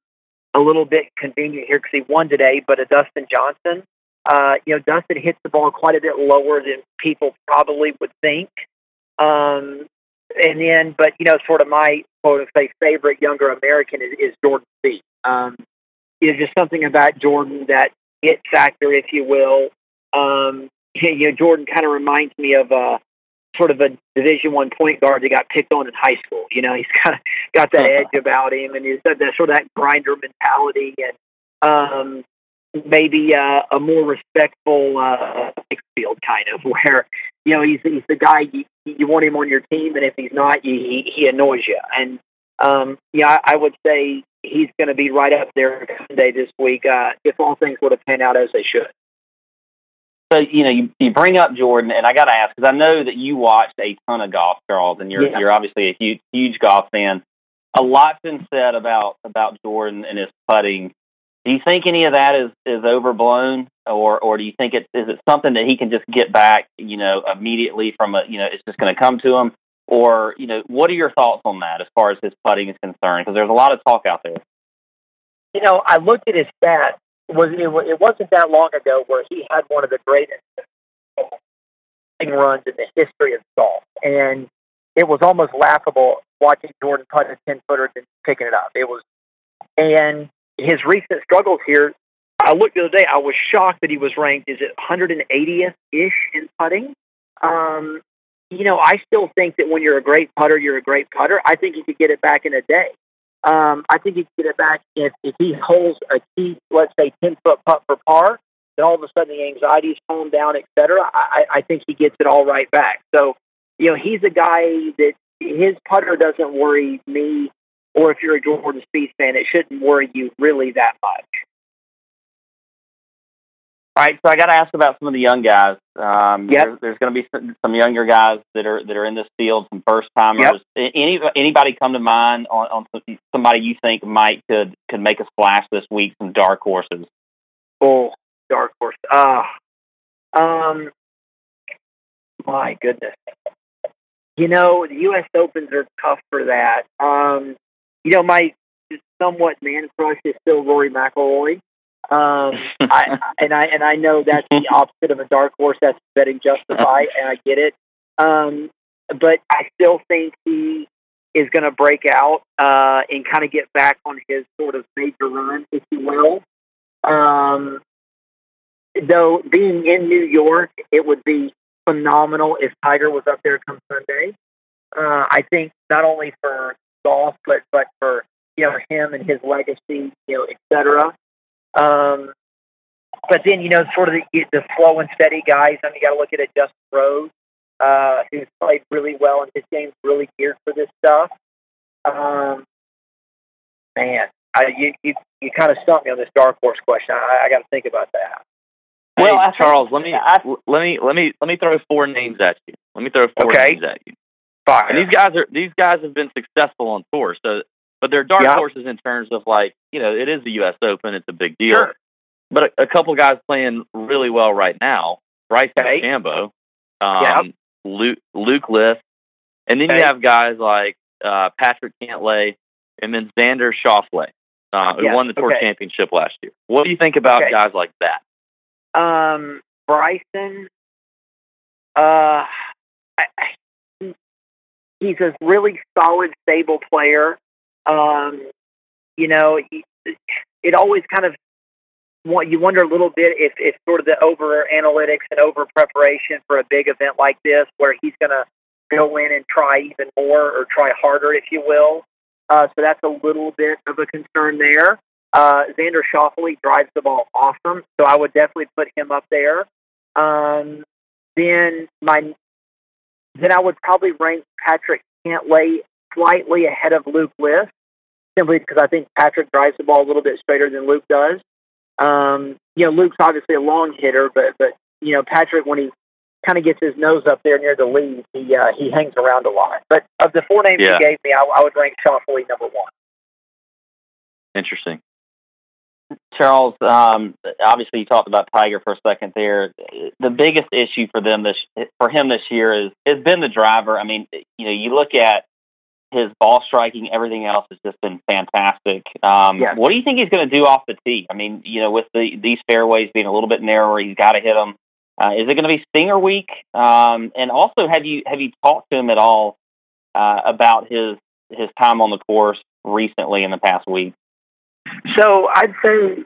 Speaker 5: a little bit convenient here because he won today, but a Dustin Johnson. Uh, you know, Dustin hits the ball quite a bit lower than people probably would think. Um, and then, but you know, sort of my quote say favorite younger American is, is Jordan Spieth. Um, you know, just something about Jordan that it factor, if you will. Um, *laughs* you know, Jordan kind of reminds me of a sort of a Division One point guard that got picked on in high school. You know, he's *laughs* kind of got that edge about him, and he's got that sort of that grinder mentality, and um, maybe uh, a more respectful uh, field kind of where you know he's he's the guy you, you want him on your team, and if he's not, you, he he annoys you. And um, yeah, I, I would say he's going to be right up there Sunday this week uh, if all things would have panned out as they should.
Speaker 6: So you know, you, you bring up Jordan, and I got to ask because I know that you watched a ton of golf, Charles, and you're
Speaker 5: Yeah.
Speaker 6: you're obviously a huge huge golf fan. A lot's been said about about Jordan and his putting. Do you think any of that is is overblown, or or do you think it is it something that he can just get back, you know, immediately from a you know it's just going to come to him, or you know, what are your thoughts on that as far as his putting is concerned? Because there's a lot of talk out there.
Speaker 5: You know, I looked at his stats. It, wa- it wasn't that long ago where he had one of the greatest runs in the history of golf, and it was almost laughable watching Jordan putt a ten footer and picking it up. It was, and his recent struggles here. I looked the other day. I was shocked that he was ranked is it 180th ish in putting. Um, you know, I still think that when you're a great putter, you're a great putter. I think you could get it back in a day. Um, I think he can get it back if, if he holds a key, let's say, 10 foot putt for par, then all of a sudden the anxiety's calmed down, et cetera. I, I think he gets it all right back. So, you know, he's a guy that his putter doesn't worry me, or if you're a Jordan Spieth fan, it shouldn't worry you really that much.
Speaker 6: All right, so I got to ask about some of the young guys. Um,
Speaker 5: Yep.
Speaker 6: there- there's going to be some, some younger guys that are that are in this field, some first timers. Any anybody come to mind on, on somebody you think might could could make a splash this week? Some dark horses.
Speaker 5: Oh, dark horse. Ah, um, my goodness. You know, the U.S. Opens are tough for that. Um, you know, my somewhat man crush is still Rory McIlroy. Um, *laughs* I and I and I know that's the opposite of a dark horse. That's betting justify, and I get it. Um, but I still think he is going to break out uh, and kind of get back on his sort of major run, if you will. Um, though being in New York, it would be phenomenal if Tiger was up there come Sunday. Uh, I think not only for golf, but but for you know him and his legacy, you know, et cetera. Um, but then you know, sort of the, the slow and steady guys. I mean, you got to look at it. Justin Rose, uh, who's played really well, and his game's really geared for this stuff. Um, man, I, you you you kind of stumped me on this dark horse question. I, I got to think about that.
Speaker 6: Well,
Speaker 1: Hey, Charles, let me
Speaker 6: I-
Speaker 1: let me let me let me throw four names at you. Let me throw four
Speaker 5: Okay.
Speaker 1: names at you. And these guys are these guys have been successful on tour, so but they're dark
Speaker 5: Yeah.
Speaker 1: horses in terms of like you know it is the U.S. Open, it's a big deal.
Speaker 5: Sure.
Speaker 1: But a, a couple guys playing really well right now, Bryce
Speaker 5: Okay.
Speaker 1: DeChambeau, um. Luke Luke List, and then you have guys like uh, Patrick Cantlay and then Xander Schauffele, uh, who
Speaker 5: Yeah,
Speaker 1: won the tour
Speaker 5: okay.
Speaker 1: championship last year. What do you think about
Speaker 5: Okay.
Speaker 1: guys like that?
Speaker 5: Um, Bryson, uh, I, I, he's a really solid, stable player. Um, you know, it always kind of you wonder a little bit if if sort of the over analytics and over preparation for a big event like this, where he's going to go in and try even more or try harder, if you will. Uh, so that's a little bit of a concern there. Uh, Xander Schauffele drives the ball awesome, so I would definitely put him up there. Um, then my then I would probably rank Patrick Cantlay slightly ahead of Luke List. simply because I think Patrick drives the ball a little bit straighter than Luke does. Um, you know, Luke's obviously a long hitter, but but you know, Patrick when he kind of gets his nose up there near the lead, he uh, he hangs around a lot. But of the four names
Speaker 7: Yeah.
Speaker 5: you gave me, I, I would rank Schauffele number one.
Speaker 7: Interesting.
Speaker 6: Charles, um, obviously you talked about Tiger for a second there. The biggest issue for them this for him this year is has been the driver. I mean, you know, you look at his ball striking, everything else has just been fantastic. Um,
Speaker 5: Yeah.
Speaker 6: What do you think he's going to do off the tee? I mean, you know, with the these fairways being a little bit narrower, he's got to hit them. Uh, is it going to be Stinger week? Um, and also, have you have you talked to him at all uh, about his his time on the course recently in the past week?
Speaker 5: So I'd say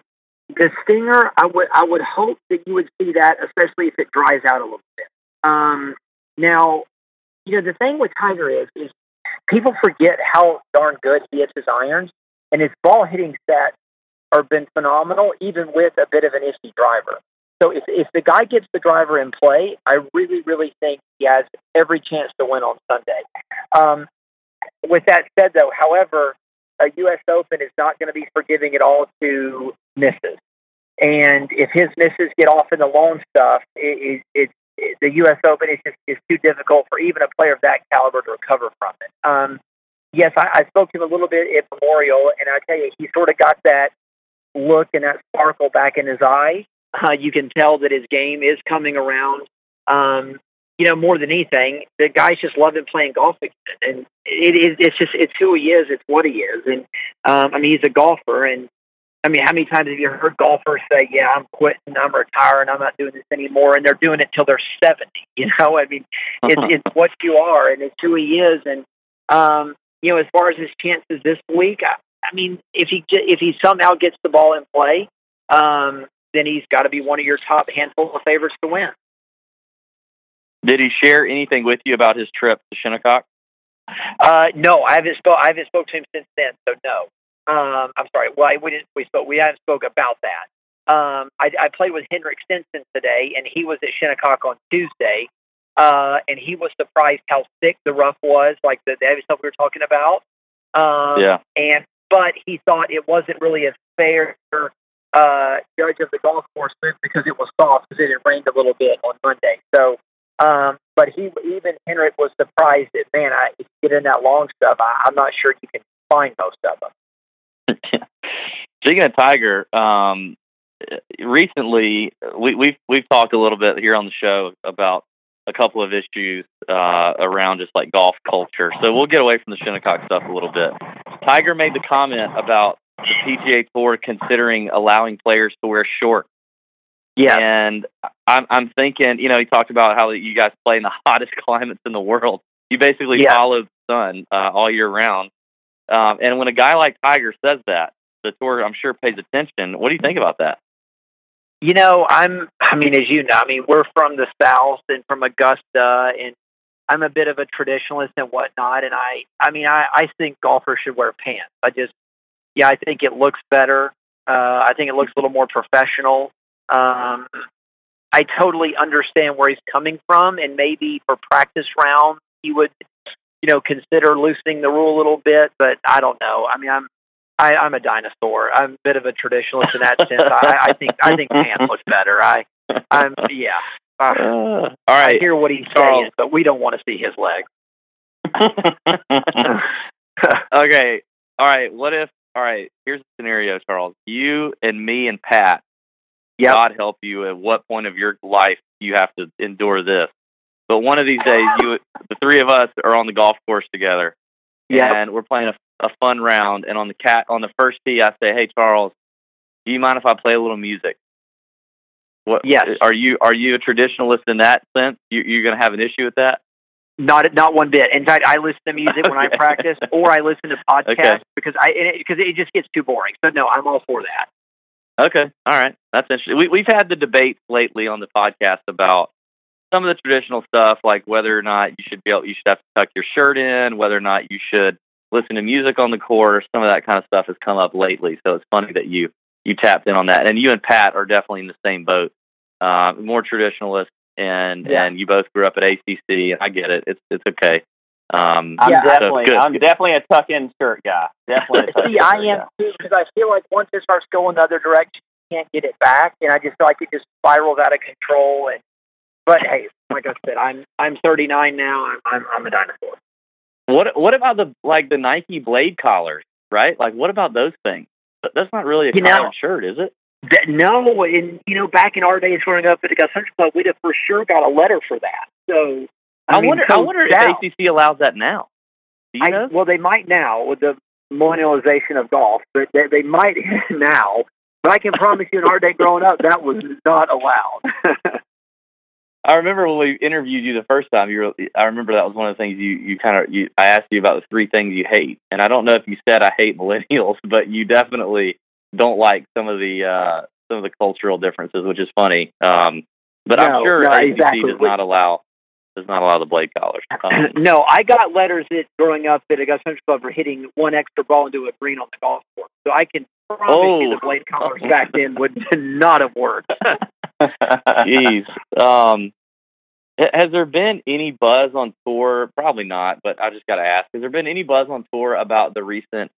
Speaker 5: the stinger. I would I would hope that you would see that, especially if it dries out a little bit. Um, now, you know the thing with Tiger is is people forget how darn good he hits his irons, and his ball hitting stats have been phenomenal, even with a bit of an iffy driver. So if if the guy gets the driver in play, I really really think he has every chance to win on Sunday. Um, with that said, though, however, a U.S. Open is not going to be forgiving at all to misses. And if his misses get off in the long stuff, it, it, it, the U.S. Open is just is too difficult for even a player of that caliber to recover from it. Um, yes, I, I spoke to him a little bit at Memorial, and I tell you, he sort of got that look and that sparkle back in his eye. Uh, you can tell that his game is coming around. Um, you know, more than anything, the guys just love him playing golf again, and it is it's just it's who he is, it's what he is, and um, I mean he's a golfer, and I mean how many times have you heard golfers say, "Yeah, I'm quitting, I'm retiring, I'm not doing this anymore," and they're doing it till they're seventy. *laughs* You know, I mean, it's it's what you are, and it's who he is, and um, you know, as far as his chances this week, I, I mean, if he if he somehow gets the ball in play, um, then he's got to be one of your top handful of favorites to win.
Speaker 1: Did he share anything with you about his trip to Shinnecock?
Speaker 5: Uh, no, I haven't spoke. I haven't spoke to him since then. So no. Um, I'm sorry. Well, I, we didn't. We spoke. We haven't spoke about that. Um, I, I played with Henrik Stenson today, and he was at Shinnecock on Tuesday, uh, and he was surprised how thick the rough was, like the, the heavy stuff we were talking about. Um,
Speaker 1: Yeah.
Speaker 5: And but he thought it wasn't really a fair uh, judge of the golf course move because it was soft because it had rained a little bit on Monday. So, um, but he even Henrik was surprised that man, I get in that long stuff, I, I'm not sure you can find most of them. *laughs*
Speaker 1: Speaking of Tiger, um, recently we, we've we've talked a little bit here on the show about a couple of issues uh, around just like golf culture. So we'll get away from the Shinnecock stuff a little bit. Tiger made the comment about the PGA Tour considering allowing players to wear shorts.
Speaker 5: Yeah.
Speaker 1: And I'm I'm thinking, you know, he talked about how you guys play in the *laughs* hottest climates in the world. You basically
Speaker 5: Yeah.
Speaker 1: follow the sun uh, all year round. Um, and when a guy like Tiger says that, the tour I'm sure pays attention. What do you think about that?
Speaker 5: You know, I'm. I mean, as you know, I mean, we're from the South and from Augusta, and I'm a bit of a traditionalist and whatnot. And I, I mean, I, I think golfers should wear pants. I just, yeah, I think it looks better. Uh, I think it looks a little more professional. Um, I totally understand where he's coming from, and maybe for practice rounds he would, you know, consider loosening the rule a little bit. But I don't know. I mean, I'm I, I'm a dinosaur. I'm a bit of a traditionalist in that sense. I, I think I think pants look better. I I'm yeah. *laughs* Uh,
Speaker 1: all right.
Speaker 5: I hear what he's
Speaker 1: Charles.
Speaker 5: saying, but we don't want to see his leg. *laughs* *laughs*
Speaker 1: okay. All right. What if? All right. Here's the scenario, Charles. You and me and Pat.
Speaker 5: Yep.
Speaker 1: God help you. At what point of your life you have to endure this? But one of these days, you, the three of us, are on the golf course together,
Speaker 5: Yep.
Speaker 1: and we're playing a, a fun round. And on the cat on the first tee, I say, "Hey, Charles, do you mind if I play a little music?" What?
Speaker 5: Yes.
Speaker 1: Are you are you a traditionalist in that sense? You, you're going to have an issue with that?
Speaker 5: Not not one bit. In fact, I listen to music when I practice, or I listen to podcasts
Speaker 1: Okay.
Speaker 5: because I because it, just gets too boring. So no, I'm all for that.
Speaker 1: Okay, all right, that's interesting. We, we've had the debate lately on the podcast about some of the traditional stuff, like whether or not you should be able, you should have to tuck your shirt in, whether or not you should listen to music on the course. Some of that kind of stuff has come up lately, so it's funny that you you tapped in on that. And you and Pat are definitely in the same boat, uh, more traditionalist, and
Speaker 5: Yeah.
Speaker 1: and you both grew up at ACC. I get it; it's it's okay. Um,
Speaker 6: I'm
Speaker 5: Yeah.
Speaker 6: definitely,
Speaker 1: good,
Speaker 6: I'm definitely a tuck-in shirt guy. Definitely. *laughs*
Speaker 5: See, I am
Speaker 6: guy.
Speaker 5: too because I feel like once it starts going the other direction, you can't get it back, and I just feel like it just spirals out of control. And but hey, like I said, I'm I'm 39 now. I'm I'm, I'm a dinosaur.
Speaker 1: What what about the like the Nike blade collars, right? Like what about those things? That's not really a
Speaker 5: you know,
Speaker 1: shirt, is it?
Speaker 5: That, no, and you know, back in our days growing up at the Gus Country Club, we'd have for sure got a letter for that. So
Speaker 1: I,
Speaker 5: mean,
Speaker 1: wonder
Speaker 5: so
Speaker 1: I wonder if
Speaker 5: now-
Speaker 1: ACC allows that now. Do you
Speaker 5: I,
Speaker 1: know?
Speaker 5: well, they might now with the millennialization of golf, but they, they might *laughs* now. But I can promise you, in our day growing up, that was not allowed. *laughs*
Speaker 1: I remember when we interviewed you the first time. You were, I remember that was one of the things you you kind of you. I asked you about the three things you hate, and I don't know if you said I hate millennials, *laughs* but you definitely don't like some of the uh some of the cultural differences, which is funny. Um, but I'm
Speaker 5: No,
Speaker 1: sure
Speaker 5: no,
Speaker 1: ACC
Speaker 5: exactly.
Speaker 1: does not allow does not allow the blade collars. *clears throat* Um,
Speaker 5: no, I got letters that growing up at Augusta Country Club for hitting one extra ball into a green on the golf course. So I can promise you
Speaker 1: Oh.
Speaker 5: the blade collars *laughs* back then would *laughs* not have worked. *laughs*
Speaker 1: Jeez. Um, has there been any buzz on tour? Probably not, but I just got to ask: Has there been any buzz on tour about the recent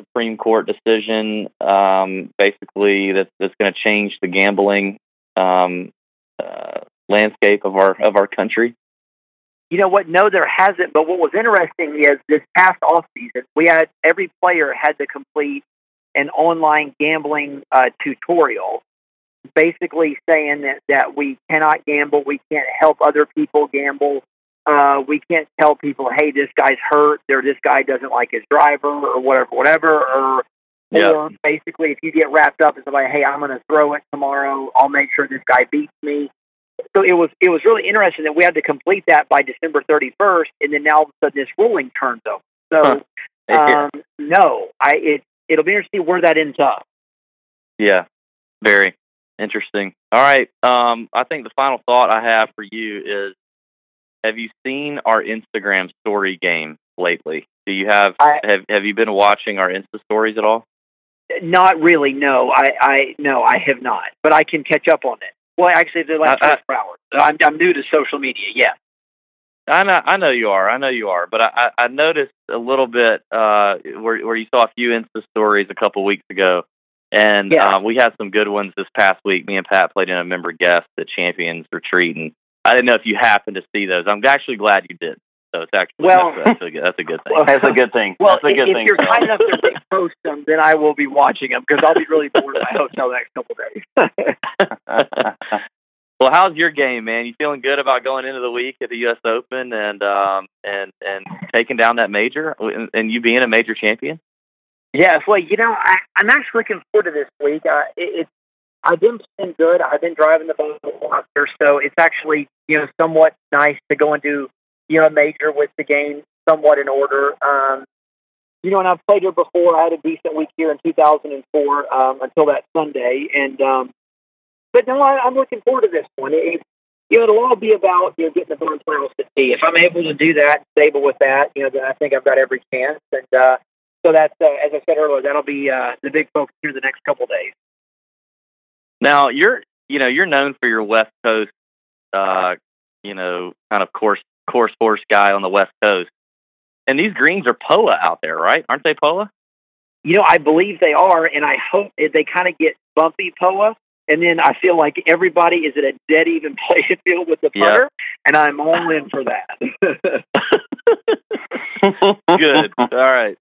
Speaker 1: Supreme Court decision, um, basically that's that's going to change the gambling um, uh, landscape of our of our country?
Speaker 5: You know what? No, there hasn't. But what was interesting is this past off season, we had every player had to complete an online gambling uh, tutorial, basically saying that that we cannot gamble, we can't help other people gamble, uh, we can't tell people, hey, this guy's hurt, or this guy doesn't like his driver, or whatever, whatever, or
Speaker 1: Yeah.
Speaker 5: or basically, if you get wrapped up in somebody, hey, I'm going to throw it tomorrow. I'll make sure this guy beats me. So it was it was really interesting that we had to complete that by December 31st, and then now all of a sudden this ruling turns over. So
Speaker 1: Huh.
Speaker 5: um, no, I it it'll be interesting where that ends up.
Speaker 1: Yeah, very interesting. All right. Um, I think the final thought I have for you is: Have you seen our Instagram story game lately? Do you have
Speaker 5: I-
Speaker 1: have Have you been watching our Insta stories at all?
Speaker 5: Not really. No, I I no, I have not, but I can catch up on it. Well, actually, the last
Speaker 1: I- I-
Speaker 5: 24 hours. I'm I'm new to social media. Yeah.
Speaker 1: I know, I know you are. I know you are. But I, I, noticed a little bit uh, where where you saw a few Insta stories a couple weeks ago, and
Speaker 5: Yeah.
Speaker 1: uh, we had some good ones this past week. Me and Pat played in a member guest at Champions Retreat, and I didn't know if you happened to see those. I'm actually glad you did. So it's actually
Speaker 5: Well-
Speaker 1: that's, that's a good, that's a good thing.
Speaker 5: Well, *laughs*
Speaker 6: That's a good thing.
Speaker 5: Well,
Speaker 6: That's a good
Speaker 5: if
Speaker 6: thing.
Speaker 5: you're kind enough to post them, then I will be watching them because I'll be really bored in my hotel the next couple days. *laughs*
Speaker 1: well, how's your game, man? You feeling good about going into the week at the U.S. Open and um and and taking down that major and, and you being a major champion?
Speaker 5: Yes, well, you know, I, I'm actually looking forward to this week. Uh, it, it's I've been playing good. I've been driving the boat a lot here, so it's actually you know somewhat nice to go into you know major with the game somewhat in order. Um, you know, and I've played here before. I had a decent week here in 2004 um, until that Sunday, and um, but no, I, I'm looking forward to this one. It, you know, it'll all be about you know getting the Burns Finals to tee. If I'm able to do that, stable with that, you know, then I think I've got every chance. And uh, so that's uh, as I said earlier, that'll be uh, the big focus here the next couple days.
Speaker 1: Now you're you know you're known for your West Coast, uh, you know, kind of course course horse guy on the West Coast, and these greens are POA out there, right? Aren't they POA?
Speaker 5: You know, I believe they are, and I hope they kind of get bumpy POA. And then I feel like everybody is at a dead even *laughs* playing field with the putter, and I'm all in for that.
Speaker 1: Good. All right.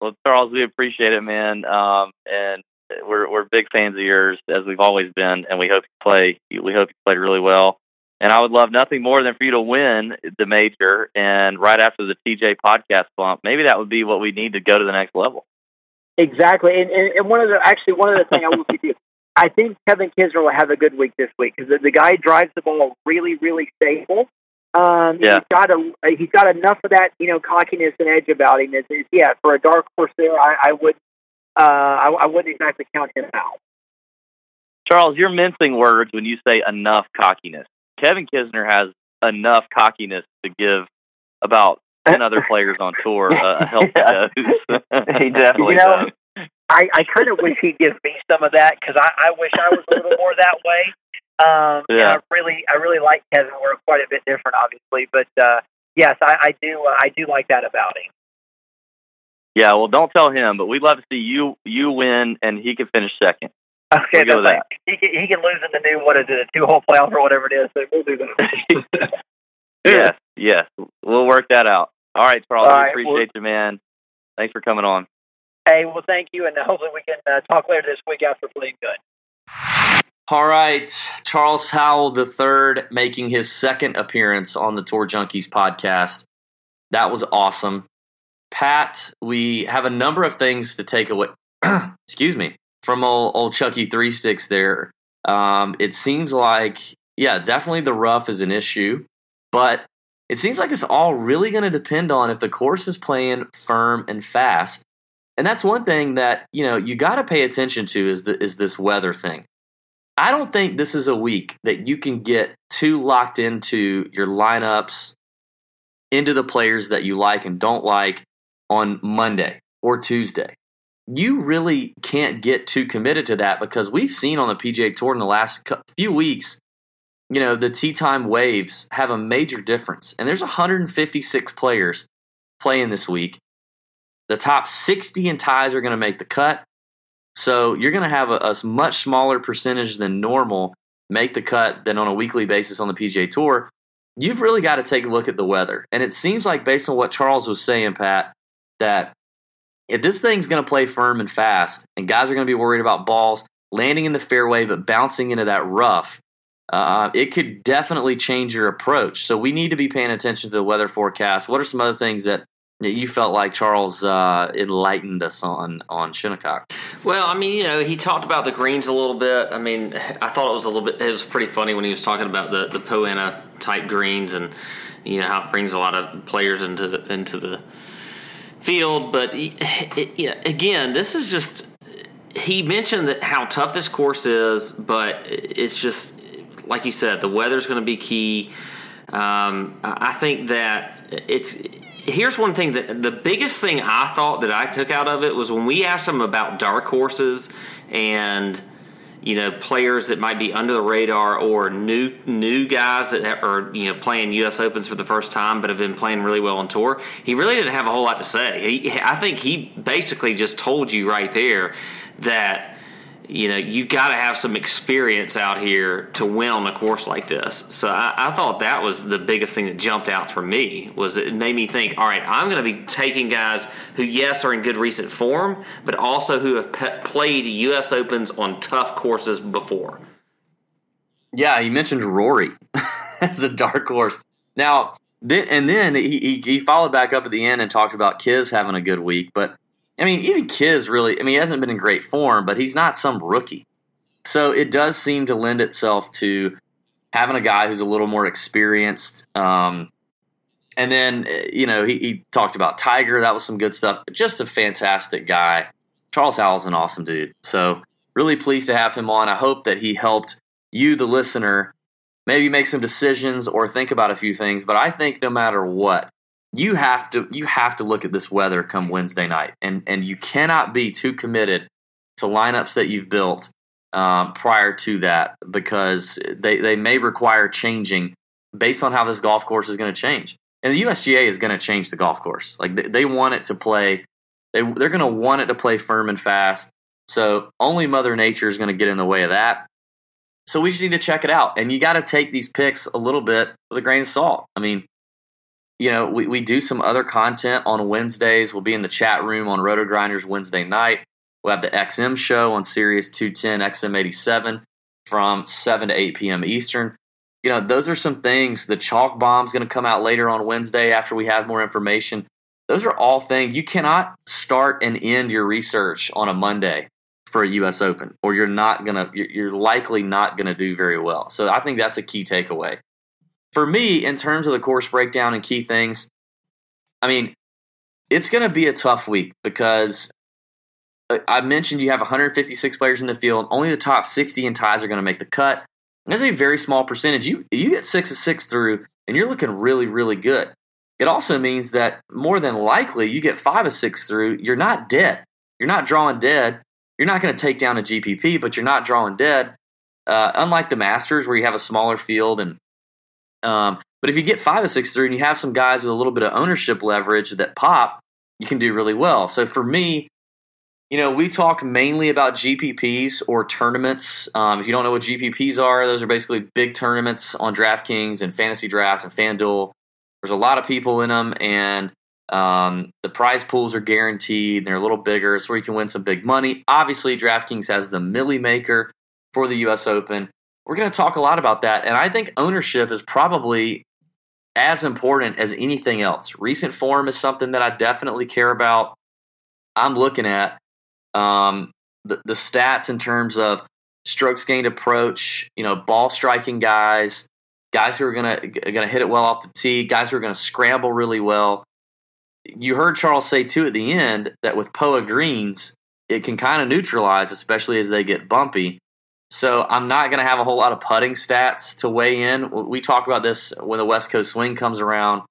Speaker 1: Well, Charles, we appreciate it, man. Um, and we're we're big fans of yours as we've always been, and we hope you play. We hope you played really well. And I would love nothing more than for you to win the major. And right after the TJ podcast bump, maybe that would be what we need to go to the next level.
Speaker 5: Exactly, and, and, and one of the actually one of the things I will give you, I think Kevin Kisner will have a good week this week because the, the guy drives the ball really, really stable. Um,
Speaker 1: Yeah.
Speaker 5: he's got a he's got enough of that you know cockiness and edge about him. It's, it's, yeah, for a dark horse there, I, I would uh, I, I wouldn't exactly count him out.
Speaker 1: Charles, you're mincing words when you say enough cockiness. Kevin Kisner has enough cockiness to give about ten other players on tour uh, a healthy *laughs*
Speaker 6: Yeah.
Speaker 1: dose.
Speaker 6: He *laughs* definitely
Speaker 5: You know,
Speaker 6: does.
Speaker 5: I, I kind of wish he'd give me some of that because I, I wish I was a little more that way. Um, and
Speaker 1: Yeah.
Speaker 5: I really, I really like Kevin. We're quite a bit different, obviously, but uh, yes, I, I do. Uh, I do like that about him.
Speaker 4: Yeah, well, don't tell him, but we'd love to see you you win and he can finish second.
Speaker 5: Okay,
Speaker 4: We'll go with
Speaker 5: that's
Speaker 4: that.
Speaker 5: He can, he can lose in the new what is it, a two hole playoff or whatever it is. So we'll do that. *laughs*
Speaker 4: Yes, yes, we'll work that out. All right, Charles,
Speaker 5: All
Speaker 4: we appreciate
Speaker 5: well-
Speaker 4: you, man. Thanks for coming on.
Speaker 5: hey, well, thank you, and uh, hopefully we can uh, talk later this week after playing good.
Speaker 1: All right, Charles Howell III making his second appearance on the Tour Junkies podcast. That was awesome. Pat, we have a number of things to take away. *clears throat* excuse me, from old, old Chucky Three Sticks there. Um, it seems like, yeah, definitely the rough is an issue, but it seems like it's all really going to depend on if the course is playing firm and fast. And that's one thing that you know you got to pay attention to is the, is this weather thing. I don't think this is a week that you can get too locked into your lineups, into the players that you like and don't like on Monday or Tuesday. You really can't get too committed to that because we've seen on the PGA Tour in the last few weeks, you know, the tee time waves have a major difference. And there's 156 players playing this week. The top 60 in ties are going to make the cut. So you're going to have a, a much smaller percentage than normal make the cut than on a weekly basis on the PGA Tour. You've really got to take a look at the weather. And it seems like, based on what Charles was saying, Pat, that if this thing's going to play firm and fast, and guys are going to be worried about balls landing in the fairway but bouncing into that rough, uh, it could definitely change your approach. So we need to be paying attention to the weather forecast. What are some other things that, that you felt like Charles uh, enlightened us on on Shinnecock?
Speaker 2: Well, I mean, you know, he talked about the greens a little bit. I mean, *laughs* I thought it was a little bit. It was pretty funny when he was talking about the the Poa annua type greens and you know how it brings a lot of players into into the field. But he, *sighs* again, this is just. He mentioned that how tough this course is, but it's just like you said, the weather's going to be key. Um, I think that it's here's one thing that the biggest thing I thought that I took out of it was when we asked him about dark horses and you know players that might be under the radar or new new guys that are you know playing U.S. Opens for the first time but have been playing really well on tour. He really didn't have a whole lot to say. He, I think he basically just told you right there that you know you've got to have some experience out here to win on a course like this so I, I thought that was the biggest thing that jumped out for me was it made me think all right i'm going to be taking guys who yes are in good recent form but also who have pe- played us opens on tough courses before
Speaker 1: Yeah, he mentioned Rory *laughs* as a dark horse. Now, then, and then he, he, he followed back up at the end and talked about Kiz having a good week. But I mean, even Kiz really, I mean, he hasn't been in great form, but he's not some rookie. So it does seem to lend itself to having a guy who's a little more experienced. Um, and then, eh, you know, he, he talked about Tiger. That was some good stuff. Just a fantastic guy. Charles Howell's an awesome dude. So really pleased to have him on. I hope that he helped you, the listener, maybe make some decisions or think about a few things. But I think no matter what, you have to you have to look at this weather come Wednesday night, and and you cannot be too committed to lineups that you've built um, prior to that because they they may require changing based on how this golf course is going to change. And the USGA is going to change the golf course. Like they, they want it to play, they they're going to want it to play firm and fast. So only Mother Nature is going to get in the way of that. So we just need to check it out. And you got to take these picks a little bit with a grain of salt. I mean, you know, we, we do some other content on Wednesdays. We'll be in the chat room on Roto Grinders Wednesday night. We'll have the XM show on Sirius 210 XM87 from 7 to 8 p.m. Eastern. You know, those are some things. The chalk bomb's going to come out later on Wednesday after we have more information. Those are all things you cannot start and end your research on a Monday for a U.S. Open, or you're not gonna, you're likely not gonna do very well. So I think that's a key takeaway for me in terms of the course breakdown and key things. I mean, it's going to be a tough week because uh, I mentioned you have 156 players in the field. Only the top 60 in ties are going to make the cut. That's a very small percentage. You you get six of six through, and you're looking really really good. It also means that more than likely you get five of six through. You're not dead. You're not drawing dead. You're not going to take down a GPP, but you're not drawing dead. Uh, unlike the Masters, where you have a smaller field and Um, but if you get five or six through and you have some guys with a little bit of ownership leverage that pop, you can do really well. So for me, you know, we talk mainly about GPPs or tournaments. Um, if you don't know what GPPs are, those are basically big tournaments on DraftKings and Fantasy Draft and FanDuel. There's a lot of people in them, and um, the prize pools are guaranteed. And they're a little bigger, so you can win some big money. Obviously, DraftKings has the Millie Maker for the U.S. Open. We're going to talk a lot about that, and I think ownership is probably as important as anything else. Recent form is something that I definitely care about. I'm looking at um, the, the stats in terms of strokes gained approach, you know, ball striking guys, guys who are gonna gonna hit it well off the tee, guys who are gonna scramble really well. You heard Charles say too at the end that with POA greens, it can kind of neutralize, especially as they get bumpy. So I'm not going to have a whole lot of putting stats to weigh in. We talk about this when the West Coast swing comes around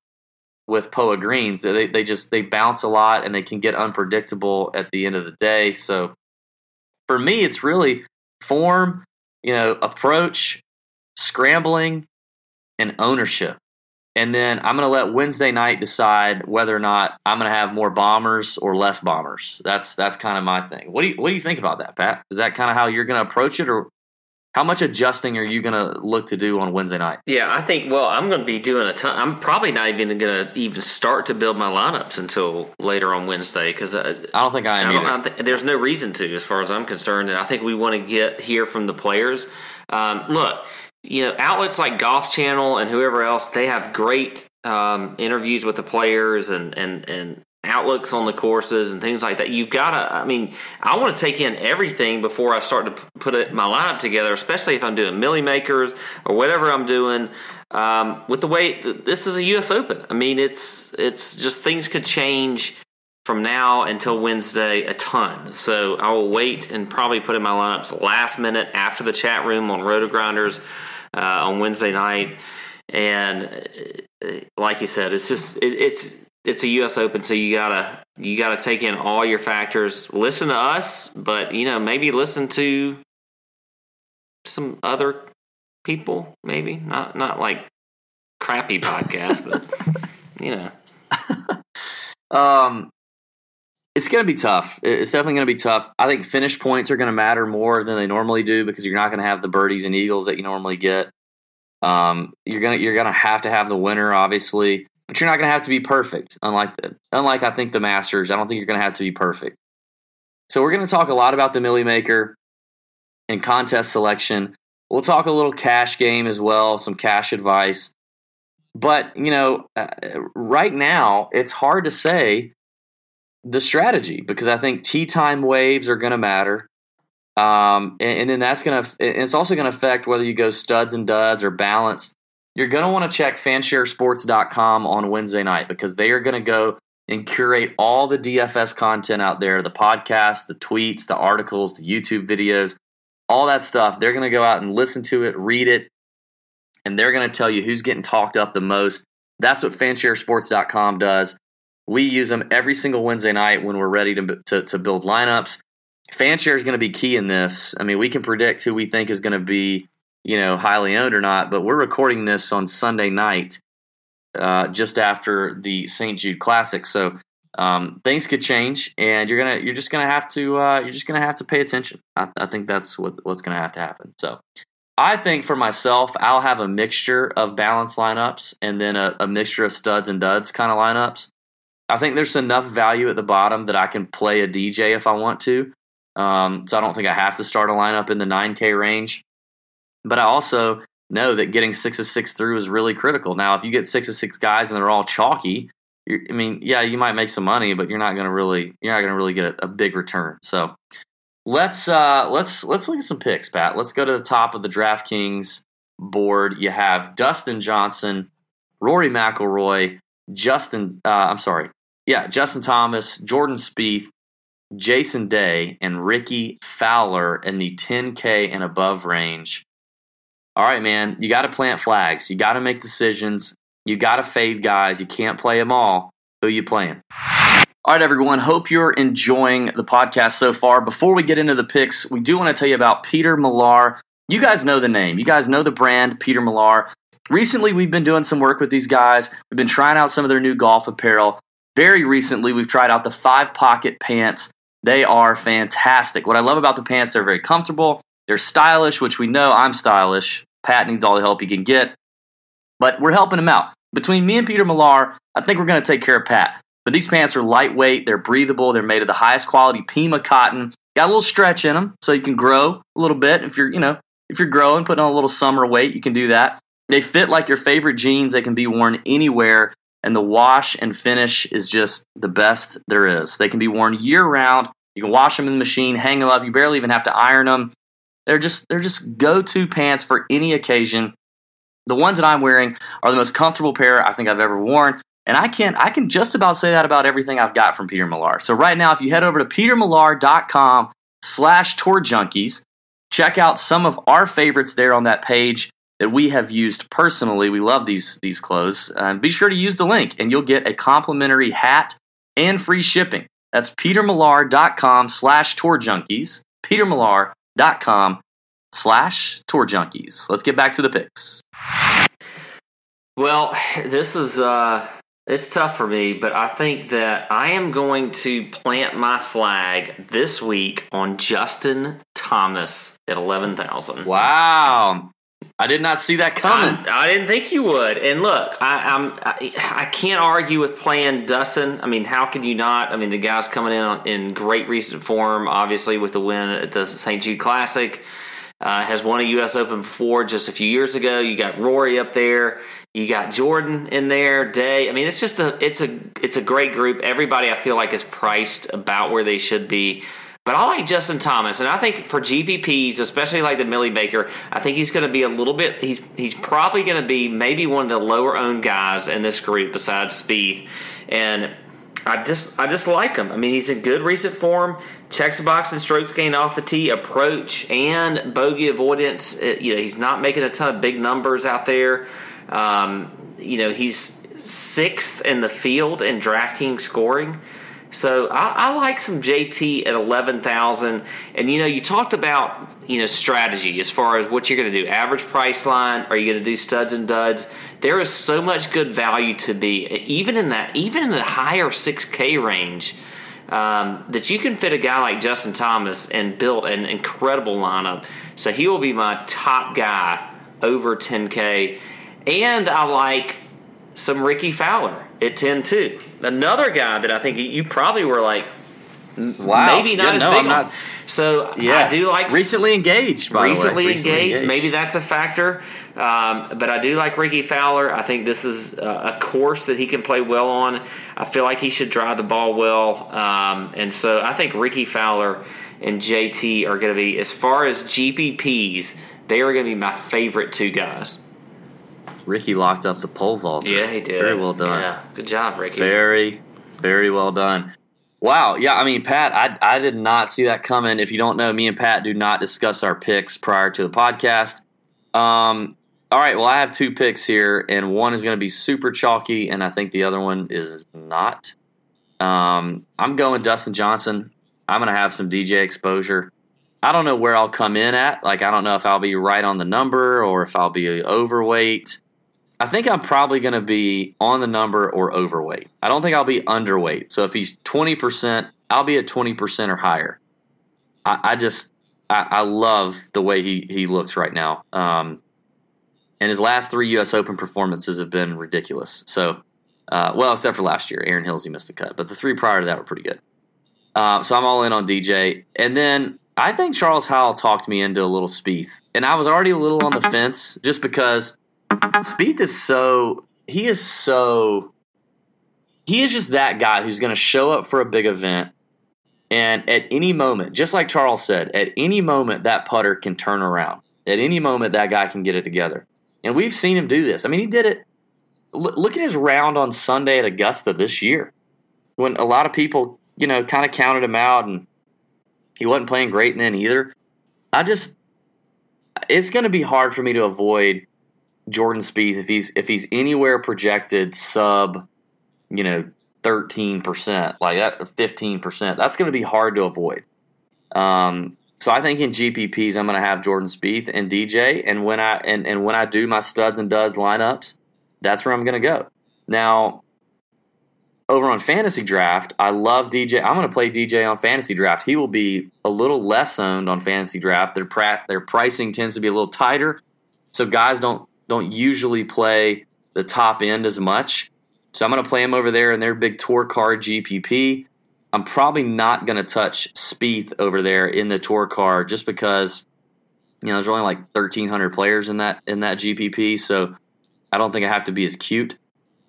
Speaker 1: with POA greens. They they just they bounce a lot and they can get unpredictable at the end of the day. So for me, it's really form, you know, approach, scrambling, and ownership. And then I'm going to let Wednesday night decide whether or not I'm going to have more bombers or less bombers. That's that's kind of my thing. What do you what do you think about that, Pat? Is that kind of how you're going to approach it, or how much adjusting are you going to look to do on Wednesday night?
Speaker 2: Yeah, I think. Well, I'm going to be doing a ton. I'm probably not even going to even start to build my lineups until later on Wednesday because I,
Speaker 1: I, don't think I am. I
Speaker 2: I th- there's no reason to, as far as I'm concerned, and I think we want to get hear from the players. Um, look, you know, outlets like Golf Channel and whoever else, they have great um, interviews with the players and and and outlooks on the courses and things like that. You've got to. I mean, I want to take in everything before I start to put it, my lineup together, especially if I'm doing millie makers or whatever I'm doing. Um, with the way this is a U.S. Open, I mean, it's it's just things could change from now until Wednesday a ton. So I will wait and probably put in my lineups last minute after the chat room on Roto Grinders uh, on Wednesday night. And uh, like you said, it's just it, it's it's a U.S. Open, so you gotta you gotta take in all your factors. Listen to us, but you know maybe listen to some other people. Maybe not not like crappy podcast, but *laughs* you know. *laughs*
Speaker 1: um, it's going to be tough. It's definitely going to be tough. I think finish points are going to matter more than they normally do because you're not going to have the birdies and eagles that you normally get. Um, you're gonna you're gonna have to have the winner, obviously, but you're not gonna have to be perfect. Unlike the, unlike I think the Masters, I don't think you're gonna have to be perfect. So we're gonna talk a lot about the Millie Maker and contest selection. We'll talk a little cash game as well, some cash advice. But you know, uh, right now it's hard to say the strategy because I think tee time waves are going to matter. Um, and, and, then that's going to, it's also going to affect whether you go studs and duds or balanced. You're going to want to check fansharesports.com on Wednesday night because they are going to go and curate all the DFS content out there the podcasts, the tweets, the articles, the YouTube videos, all that stuff. They're going to go out and listen to it, read it, and they're going to tell you who's getting talked up the most. That's what fansharesports.com does. We use them every single Wednesday night when we're ready to, to, to build lineups fan share is going to be key in this. I mean, we can predict who we think is going to be, you know, highly owned or not, but we're recording this on Sunday night, uh, just after the St. Jude Classic. So um, things could change, and you're gonna, you're just gonna have to, uh, you're just gonna have to pay attention. I, I think that's what, what's gonna have to happen. So. I think for myself, I'll have a mixture of balanced lineups and then a, a mixture of studs and duds kind of lineups. I think there's enough value at the bottom that I can play a DJ if I want to. Um, so I don't think I have to start a lineup in the 9K range. But I also know that getting six of six through is really critical. Now, if you get six of six guys and they're all chalky, I mean, yeah, you might make some money, but you're not going to really you're not going to really get a, a, big return. So let's uh, let's let's look at some picks, Pat. Let's go to the top of the DraftKings board. You have Dustin Johnson, Rory McIlroy, Justin. Uh, I'm sorry, yeah, Justin Thomas, Jordan Spieth, Jason Day and Rickie Fowler in the 10K and above range. All right, man, you got to plant flags. You got to make decisions. You got to fade guys. You can't play them all. Who you playing? All right, everyone. Hope you're enjoying the podcast so far. Before we get into the picks, we do want to tell you about Peter Millar. You guys know the name. You guys know the brand, Peter Millar. recently we've been doing some work with these guys. We've been trying out some of their new golf apparel. Very recently, we've tried out the five pocket pants. They are fantastic. What I love about the pants, they're very comfortable. They're stylish, which we know I'm stylish. Pat needs all the help he can get. But we're helping him out. Between me and Peter Millar, I think we're going to take care of Pat. But these pants are lightweight, they're breathable, they're made of the highest quality Pima cotton. Got a little stretch in them, so you can grow a little bit. If you're, you know, if you're growing, putting on a little summer weight, you can do that. They fit like your favorite jeans. They can be worn anywhere, and the wash and finish is just the best there is. They can be worn year round. You can wash them in the machine, hang them up. You barely even have to iron them. They're just they're just go-to pants for any occasion. The ones that I'm wearing are the most comfortable pair I think I've ever worn. And I can I can just about say that about everything I've got from Peter Millar. So right now, if you head over to petermillar.com slash tour junkies, check out some of our favorites there on that page that we have used personally. We love these these clothes. Um, be sure to use the link and you'll get a complimentary hat and free shipping. That's petermillar.com slash tour junkies. petermillar.com slash tour junkies. Let's get back to the picks.
Speaker 2: Well, this is uh it's tough for me, but I think that I am going to plant my flag this week on Justin Thomas at eleven thousand.
Speaker 1: Wow, I did not see that coming.
Speaker 2: I, I didn't think you would. And look, I, I'm I, I, can't argue with playing Dustin. I mean, how can you not? I mean, the guy's coming in in great recent form, obviously with the win at the St. Jude Classic. Uh, has won a U.S. Open before just a few years ago. You got Rory up there. You got Jordan in there. Day. I mean, it's just a it's a it's a great group. Everybody I feel like is priced about where they should be. But I like Justin Thomas, and I think for GPPs, especially like the Millie Maker, I think he's going to be a little bit. He's he's probably going to be maybe one of the lower owned guys in this group besides Spieth, and I just I just like him. I mean, he's in good recent form. Checks the box and strokes gained off the tee, approach, and bogey avoidance. It, you know, he's not making a ton of big numbers out there. Um, you know, he's sixth in the field in DraftKings scoring. So I, I, like some JT at eleven thousand. And you know, you talked about you know strategy as far as what you're going to do. Average price line. Are you going to do studs and duds? There is so much good value to be even in that even in the higher six K range. Um, that you can fit a guy like Justin Thomas and build an incredible lineup. So he will be my top guy over 10K. And I like some Rickie Fowler at 10 2. Another guy that I think you probably were like,
Speaker 1: wow.
Speaker 2: maybe not
Speaker 1: yeah,
Speaker 2: as
Speaker 1: no,
Speaker 2: big
Speaker 1: I'm not-
Speaker 2: So
Speaker 1: Yeah,
Speaker 2: I do like
Speaker 1: recently engaged. By
Speaker 2: recently,
Speaker 1: the way.
Speaker 2: engaged. Maybe that's a factor. Um, but I do like Rickie Fowler. I think this is a, a course that he can play well on. I feel like he should drive the ball well. Um, and so I think Rickie Fowler and JT are going to be, as far as GPPs, they are going to be my favorite two guys.
Speaker 1: Rickie locked up the pole vault.
Speaker 2: Yeah, he did.
Speaker 1: Very well done.
Speaker 2: Yeah, good job, Rickie.
Speaker 1: Very, very well done. Wow. Yeah, I mean, Pat, I, I did not see that coming. If you don't know, me and Pat do not discuss our picks prior to the podcast. Um, all right, well, I have two picks here, and one is going to be super chalky, and I think the other one is not. Um, I'm going Dustin Johnson. I'm going to have some DJ exposure. I don't know where I'll come in at. Like, I don't know if I'll be right on the number or if I'll be overweight. I think I'm probably going to be on the number or overweight. I don't think I'll be underweight. So if he's 20%, I'll be at 20% or higher. I, I just, I, I, love the way he, he looks right now. Um, and his last three U.S. Open performances have been ridiculous. So, uh, well, except for last year, Erin Hills, he missed the cut, but the three prior to that were pretty good. Uh, so I'm all in on DJ. And then I think Charles Howell talked me into a little Spieth. And I was already a little on the fence just because Spieth is so he is so he is just that guy who's going to show up for a big event and at any moment, just like Charles said, at any moment that putter can turn around. At any moment that guy can get it together. And we've seen him do this. I mean, he did it look at his round on Sunday at Augusta this year. When a lot of people, you know, kind of counted him out and he wasn't playing great then either. I just it's going to be hard for me to avoid Jordan Spieth if he's if he's anywhere projected sub, you know, thirteen percent, like that, fifteen percent. That's going to be hard to avoid. Um, So I think in GPPs I'm going to have Jordan Spieth and DJ, and when I and, and when I do my studs and duds lineups, that's where I'm going to go. Now, over on fantasy draft, I love DJ. I'm going to play DJ on fantasy draft. He will be a little less owned on fantasy draft. Their pra- their pricing tends to be a little tighter, so guys don't don't usually play the top end as much. So I'm going to play him over there in their big tour card GPP. I'm probably not going to touch Spieth over there in the tour card just because you know there's only like 1,300 players in that in that GPP, so I don't think I have to be as cute.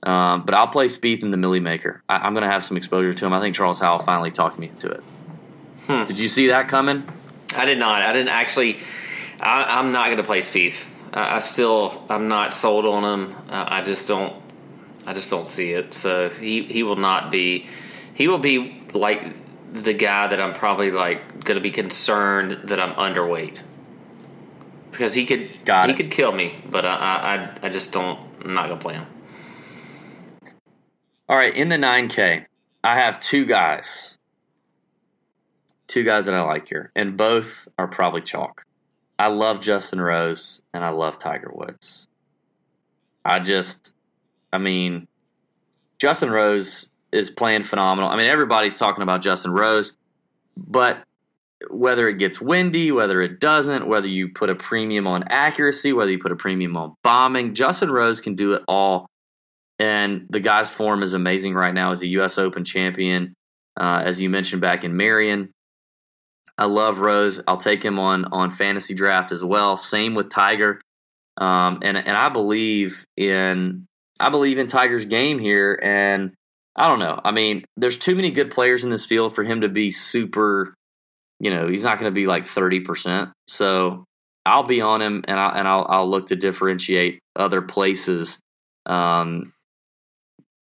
Speaker 1: Um, but I'll play Spieth in the Millie Maker. I, am going to have some exposure to him. I think Charles Howell finally talked me into it. Hmm. Did you see that coming?
Speaker 2: I did not. I didn't actually. I, am not going to play Spieth. I, I, still. I'm not sold on him. I just don't. I just don't see it. So he he will not be. He will be like the guy that I'm probably like going to be concerned that I'm underweight because he could Got he it. could kill me, but I, I I just don't. I'm not to play him.
Speaker 1: All right, in the 9K, I have two guys. Two guys that I like here, and both are probably chalk. I love Justin Rose and I love Tiger Woods. I just, I mean, Justin Rose is playing phenomenal. I mean, everybody's talking about Justin Rose, but whether it gets windy, whether it doesn't, whether you put a premium on accuracy, whether you put a premium on bombing, Justin Rose can do it all and the guy's form is amazing right now as a U.S. Open champion. Uh, as you mentioned back in Merion, I love Rose. I'll take him on on fantasy draft as well. Same with Tiger, um, and and I believe in I believe in Tiger's game here. And I don't know. I mean, there's too many good players in this field for him to be super. You know, he's not going to be like thirty percent. So I'll be on him, and I and I'll, I'll look to differentiate other places um,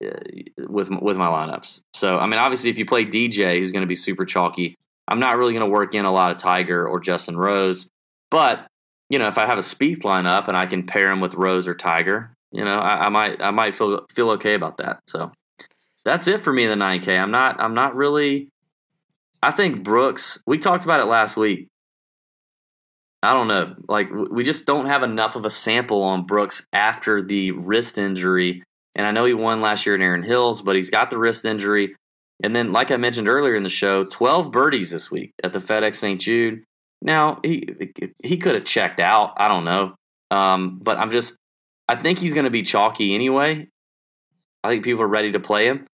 Speaker 1: uh, with with my lineups. So I mean, obviously, if you play DJ, who's going to be super chalky, I'm not really going to work in a lot of Tiger or Justin Rose. But you know, if I have a Spieth lineup and I can pair him with Rose or Tiger, you know, I, I might I might feel feel okay about that. So that's it for me in the 9K. I'm not I'm not really. I think Brooks. We talked about it last week. I don't know. Like we just don't have enough of a sample on Brooks after the wrist injury and I know he won last year in Erin Hills, but he's got the wrist injury. And then, like I mentioned earlier in the show, 12 birdies this week at the FedEx St. Jude. Now, he he could have checked out. I don't know. Um, but I'm just, I think he's going to be chalky anyway. I think people are ready to play him.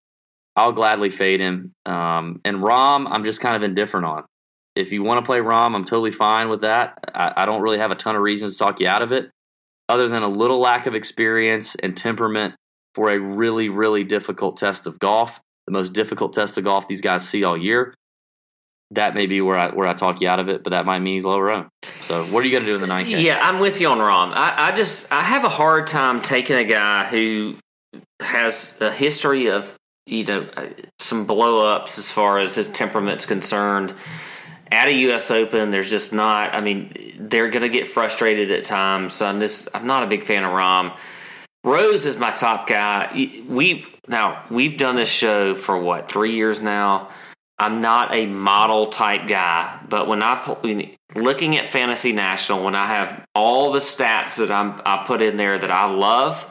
Speaker 1: I'll gladly fade him. Um, and Rahm, I'm just kind of indifferent on. If you want to play Rahm, I'm totally fine with that. I, I don't really have a ton of reasons to talk you out of it, other than a little lack of experience and temperament for a really, really difficult test of golf, the most difficult test of golf these guys see all year. That may be where I where I talk you out of it, but that might mean he's lower owned. So, what are you going to do in the ninth?
Speaker 2: Yeah, I'm with you on Rahm. I, I just I have a hard time taking a guy who has a history of you know uh, some blow ups as far as his temperament's concerned. At a U.S. Open, there's just not. I mean, they're going to get frustrated at times. So I'm just I'm not a big fan of Rahm. Rose is my top guy. We've now we've done this show for what three years now. I'm not a model type guy, but when I looking at Fantasy National, when I have all the stats that I'm I put in there that I love,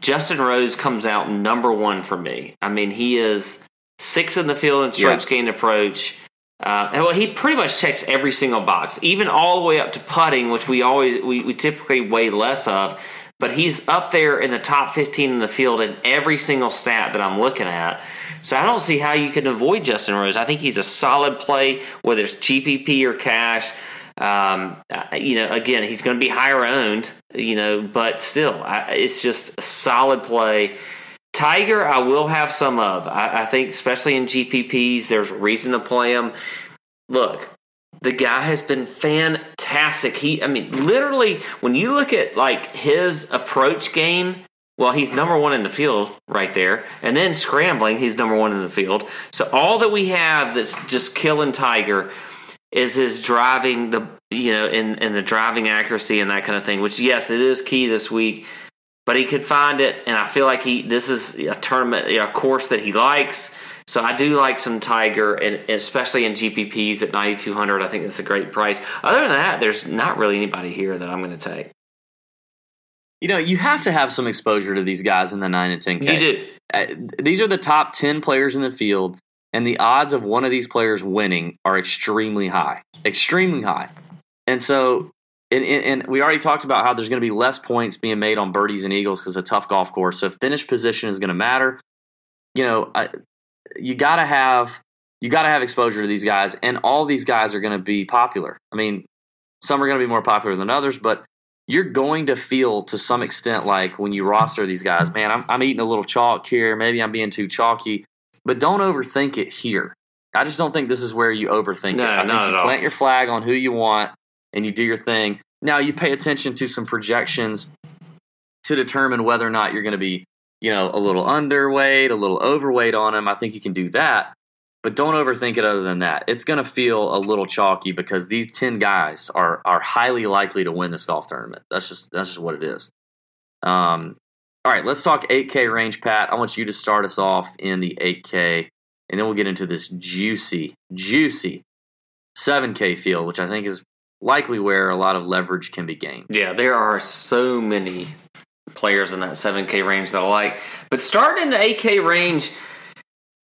Speaker 2: Justin Rose comes out number one for me. I mean, he is six in the field in strokes yeah. gained approach. Uh, well, he pretty much checks every single box, even all the way up to putting, which we always we, we typically weigh less of but he's up there in the top 15 in the field in every single stat that I'm looking at. So I don't see how you can avoid Justin Rose. I think he's a solid play, whether it's GPP or cash. Um, you know, again, he's going to be higher owned, you know, but still, I, it's just a solid play. Tiger, I will have some of. I, I think, especially in GPPs, there's reason to play him. Look, the guy has been fantastic. He, I mean, literally, when you look at like his approach game, well, he's number one in the field right there, and then scrambling, he's number one in the field. So all that we have that's just killing Tiger is his driving the you know in in the driving accuracy and that kind of thing. Which yes, it is key this week, but he could find it, and I feel like he this is a tournament, a course that he likes. So I do like some Tiger, and especially in GPPs at 9,200. I think that's a great price. Other than that, there's not really anybody here that I'm going to take.
Speaker 1: You know, you have to have some exposure to these guys in the 9 and 10K.
Speaker 2: You do.
Speaker 1: Uh, these are the top 10 players in the field, and the odds of one of these players winning are extremely high. Extremely high. And so, and, and, and we already talked about how there's going to be less points being made on birdies and eagles because it's a tough golf course. So, finish position is going to matter. You know, I, you got to have you got to have exposure to these guys, and all these guys are going to be popular. I mean, some are going to be more popular than others, but you're going to feel to some extent like when you roster these guys, man, I'm, I'm eating a little chalk here. Maybe I'm being too chalky, but don't overthink it here. I just don't think this is where you overthink
Speaker 2: No,
Speaker 1: it. I
Speaker 2: not
Speaker 1: think you
Speaker 2: at all.
Speaker 1: plant your flag on who you want and you do your thing. Now you pay attention to some projections to determine whether or not you're going to be, you know, a little underweight, a little overweight on them. I think you can do that, but don't overthink it. Other than that, it's going to feel a little chalky because these ten guys are are highly likely to win this golf tournament. That's just that's just what it is. Um, all right, let's talk 8K range, Pat. I want you to start us off in the 8K, and then we'll get into this juicy, juicy 7K field, which I think is likely where a lot of leverage can be gained.
Speaker 2: Yeah, there are so many players in that 7K range that I like. But starting in the 8K range,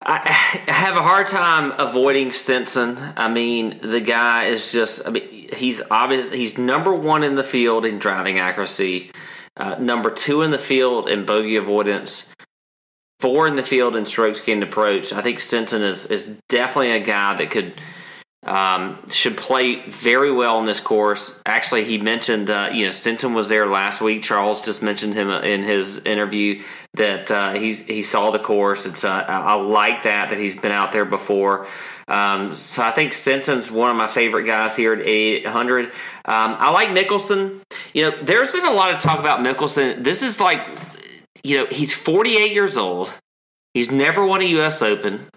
Speaker 2: I, have a hard time avoiding Stenson. I mean, the guy is just, I mean, he's obvious, he's number one in the field in driving accuracy, uh, number two in the field in bogey avoidance, four in the field in strokes gained approach. I think Stenson is, is definitely a guy that could um, should play very well on this course. Actually, he mentioned, uh, you know, Stenson was there last week. Charles just mentioned him in his interview that uh, he's he saw the course. It's uh, I I like that that he's been out there before. Um, so I think Stenson's one of my favorite guys here at 800. Um, I like Mickelson. You know, there's been a lot of talk about Mickelson. This is like, you know, he's 48 years old. He's never won a U.S. Open.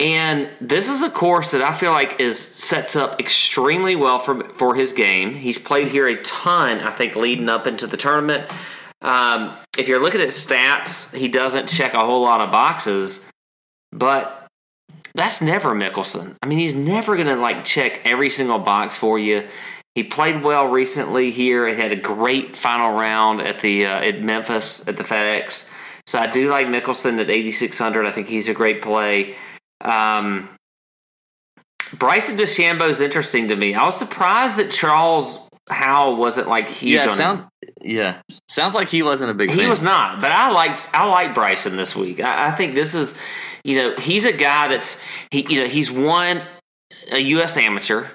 Speaker 2: And this is a course that I feel like is sets up extremely well for for his game. He's played here a ton, I think, leading up into the tournament. Um, if you're looking at stats, he doesn't check a whole lot of boxes, but that's never Mickelson. I mean, he's never going to like check every single box for you. He played well recently here. He had a great final round at the uh, at Memphis at the FedEx. So I do like Mickelson at 8600. I think he's a great play. Um, Bryson DeChambeau is interesting to me. I was surprised that Charles Howell wasn't like huge
Speaker 1: yeah,
Speaker 2: on
Speaker 1: sounds
Speaker 2: him.
Speaker 1: yeah, sounds like he wasn't a big.
Speaker 2: He
Speaker 1: fan.
Speaker 2: was not, but I liked I like Bryson this week. I, I think this is, you know, he's a guy that's he you know he's won a U.S. amateur.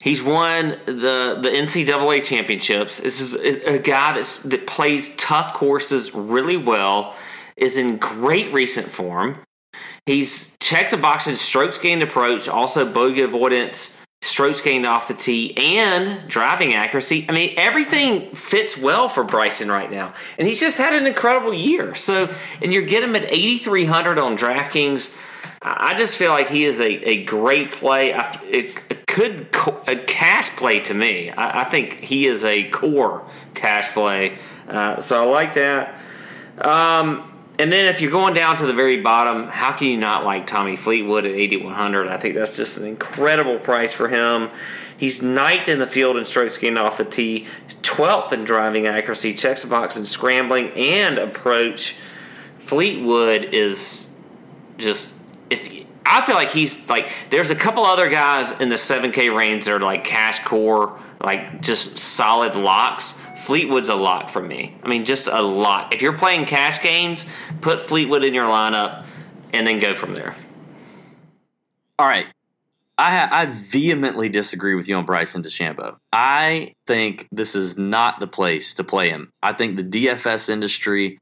Speaker 2: He's won the the NCAA championships. This is a guy that's that plays tough courses really well. Is in great recent form. He's checks a box in strokes gained approach, also bogey avoidance, strokes gained off the tee, and driving accuracy. I mean, everything fits well for Bryson right now, and he's just had an incredible year. So, and you're getting him at 8,300 on DraftKings. I just feel like he is a, a great play. I, it, could co- a cash play to me. I, I think he is a core cash play. Uh, so I like that. Um, and then if you're going down to the very bottom, how can you not like Tommy Fleetwood at 8,100? I think that's just an incredible price for him. He's ninth in the field in strokes gained off the tee, 12th in driving accuracy, checks a box in scrambling and approach. Fleetwood is just if I feel like he's like there's a couple other guys in the 7K range that are like cash core, like just solid locks. Fleetwood's a lock for me. I mean, just a lot. If you're playing cash games, put Fleetwood in your lineup and then go from there.
Speaker 1: All right. I I vehemently disagree with you on Bryson DeChambeau. I think this is not the place to play him. I think the DFS industry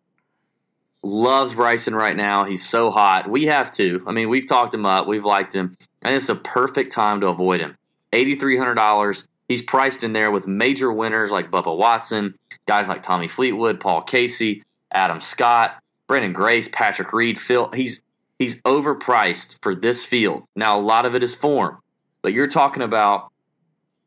Speaker 1: loves Bryson right now. He's so hot. We have to. I mean, we've talked him up. We've liked him. And it's a perfect time to avoid him. $8,300. He's priced in there with major winners like Bubba Watson, guys like Tommy Fleetwood, Paul Casey, Adam Scott, Branden Grace, Patrick Reed, Phil. He's he's overpriced for this field. Now a lot of it is form, but you're talking about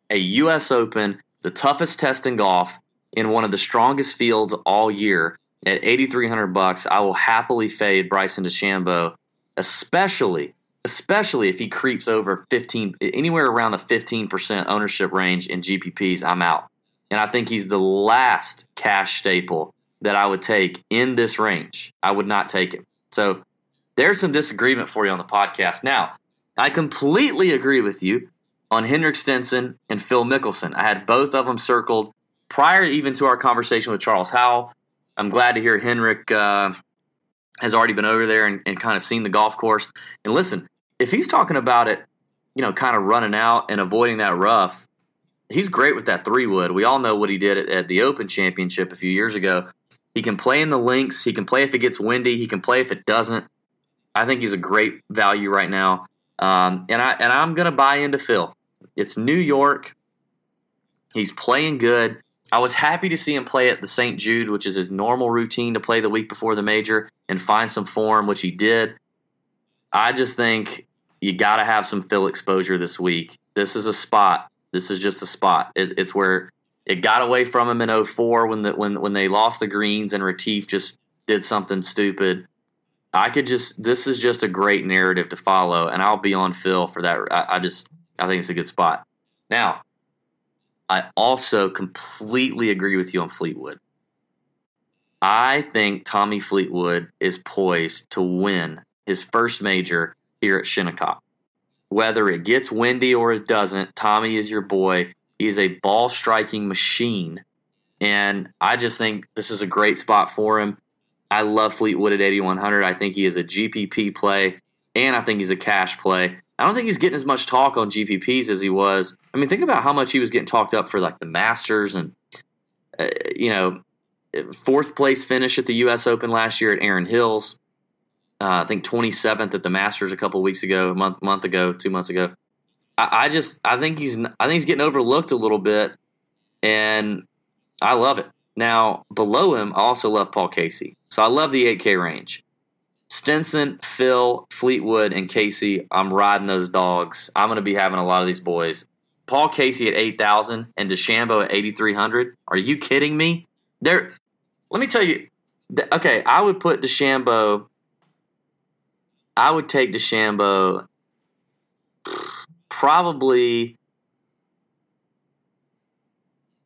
Speaker 1: a US Open, the toughest test in golf, in one of the strongest fields all year at 8300 bucks. I will happily fade Bryson DeChambeau especially especially if he creeps over 15 anywhere around the 15% ownership range in GPPs, I'm out. And I think he's the last cash staple that I would take in this range. I would not take him. So there's some disagreement for you on the podcast. Now, I completely agree with you on Henrik Stenson and Phil Mickelson. I had both of them circled prior even to our conversation with Charles Howell. I'm glad to hear Henrik uh, has already been over there and, and kind of seen the golf course. And listen, if he's talking about it, you know, kind of running out and avoiding that rough, he's great with that three wood. We all know what he did at, at, the Open Championship a few years ago. He can play in the links. He can play if it gets windy. He can play if it doesn't. I think he's a great value right now. Um, and I and I'm gonna buy into Phil. It's New York. He's playing good. I was happy to see him play at the St. Jude, which is his normal routine to play the week before the major and find some form, which he did. I just think you got to have some Phil exposure this week. This is a spot. This is just a spot. It, it's where it got away from him in 04 when the, when when they lost the greens and Retief just did something stupid. I could just this is just a great narrative to follow, and I'll be on Phil for that. I, I just I think it's a good spot. Now, I also completely agree with you on Fleetwood. I think Tommy Fleetwood is poised to win his first major here at Shinnecock. Whether it gets windy or it doesn't, Tommy is your boy. He's a ball striking machine. And I just think this is a great spot for him. I love Fleetwood at 8,100. I think he is a GPP play, and I think he's a cash play. I don't think he's getting as much talk on GPPs as he was. I mean, think about how much he was getting talked up for like the Masters and, uh, you know, fourth place finish at the U.S. Open last year at Erin Hills uh, I think 27th at the Masters a couple weeks ago, a month month ago, two months ago. I, I, just I think he's I think he's getting overlooked a little bit, and I love it. Now below him, I also love Paul Casey, so I love the 8K range. Stenson, Phil, Fleetwood, and Casey. I'm riding those dogs. I'm going to be having a lot of these boys. Paul Casey at 8,000 and DeChambeau at 8,300. Are you kidding me? There. Let me tell you. Okay, I would put DeChambeau I would take DeChambeau probably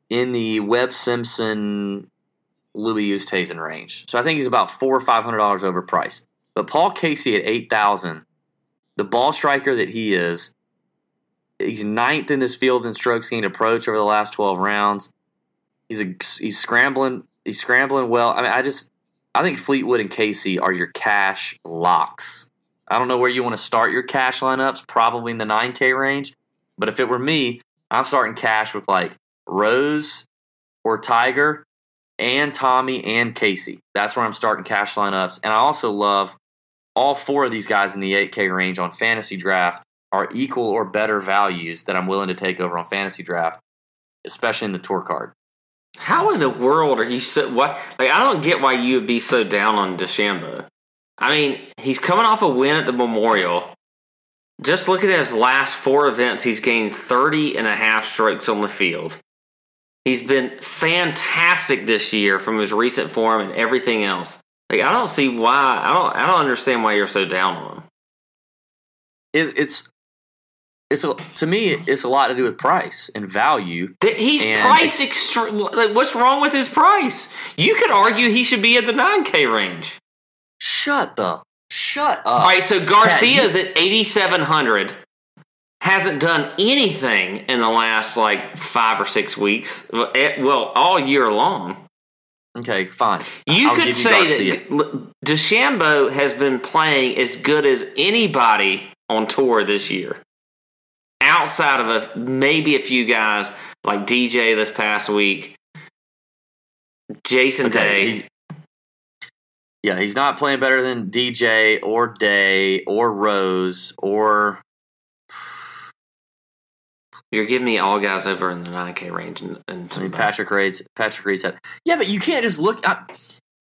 Speaker 1: in the Webb Simpson Louis Oosthuizen range. So I think he's about four or five hundred dollars overpriced. But Paul Casey at eight thousand, the ball striker that he is, he's ninth in this field in strokes gained approach over the last twelve rounds. He's a he's scrambling he's scrambling well. I mean, I just I think Fleetwood and Casey are your cash locks. I don't know where you want to start your cash lineups, probably in the 9K range. But if it were me, I'm starting cash with like Rose or Tiger and Tommy and Casey. That's where I'm starting cash lineups. And I also love all four of these guys in the 8K range on fantasy draft are equal or better values that I'm willing to take over on fantasy draft, especially in the tour card.
Speaker 2: How in the world are you so what? Like I don't get why you would be so down on DeChambeau. I mean, he's coming off a win at the Memorial. Just look at his last four events, he's gained 30 and a half strokes on the field. He's been fantastic this year from his recent form and everything else. Like I don't see why I don't I don't understand why you're so down on him.
Speaker 1: It, it's it's a, to me it's a lot to do with price and value.
Speaker 2: He's and price extreme. Like, what's wrong with his price? You could argue he should be at the 9K range.
Speaker 1: Shut the shut up.
Speaker 2: All right, so Garcia's at 8700. Hasn't done anything in the last like 5 or 6 weeks. Eh, well, all year long.
Speaker 1: Okay, fine.
Speaker 2: You I'll could say that DeChambeau has been playing as good as anybody on tour this year. Outside of a maybe a few guys like DJ this past week, Jason okay, Day.
Speaker 1: Yeah, he's not playing better than DJ or Day or Rose or.
Speaker 2: You're giving me all guys over in the 9K range, and, and
Speaker 1: I mean, Patrick Reed's Patrick Reed said, "Yeah, but you can't just look." I,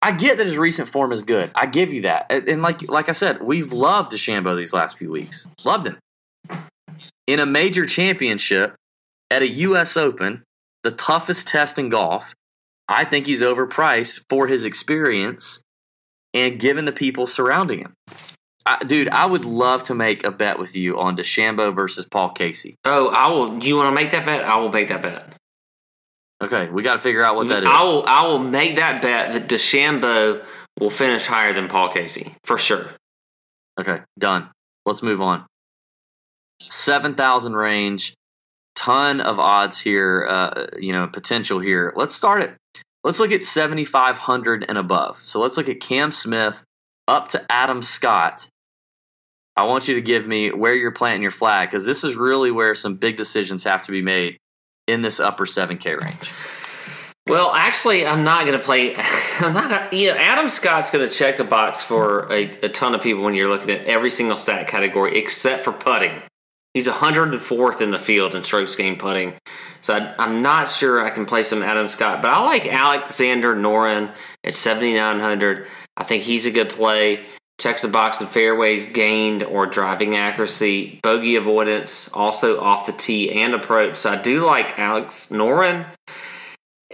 Speaker 1: I get that his recent form is good. I give you that, and, and like like I said, we've loved DeChambeau these last few weeks. Loved him in a major championship at a U.S. Open, the toughest test in golf. I think he's overpriced for his experience and given the people surrounding him. I, dude, I would love to make a bet with you on DeChambeau versus Paul Casey.
Speaker 2: Oh, I will. You want to make that bet? I will make that bet.
Speaker 1: Okay, we got to figure out what that is.
Speaker 2: I will. I will make that bet that DeChambeau will finish higher than Paul Casey for sure.
Speaker 1: Okay, done. Let's move on. Seven thousand range, ton of odds here. Uh, you know, potential here. Let's start it. Let's look at seventy five hundred and above. So let's look at Cam Smith up to Adam Scott. I want you to give me where you're planting your flag because this is really where some big decisions have to be made in this upper seven K range.
Speaker 2: Well, actually, I'm not going to play. *laughs* I'm not. Gonna, you know, Adam Scott's going to check the box for a, a ton of people when you're looking at every single stat category except for putting. He's 104th in the field in strokes gained putting. So I, am not sure I can play some Adam Scott, but I like Alexander Noren at 7,900. I think he's a good play. Checks the box of fairways gained or driving accuracy, bogey avoidance, also off the tee and approach. So I do like Alex Noren.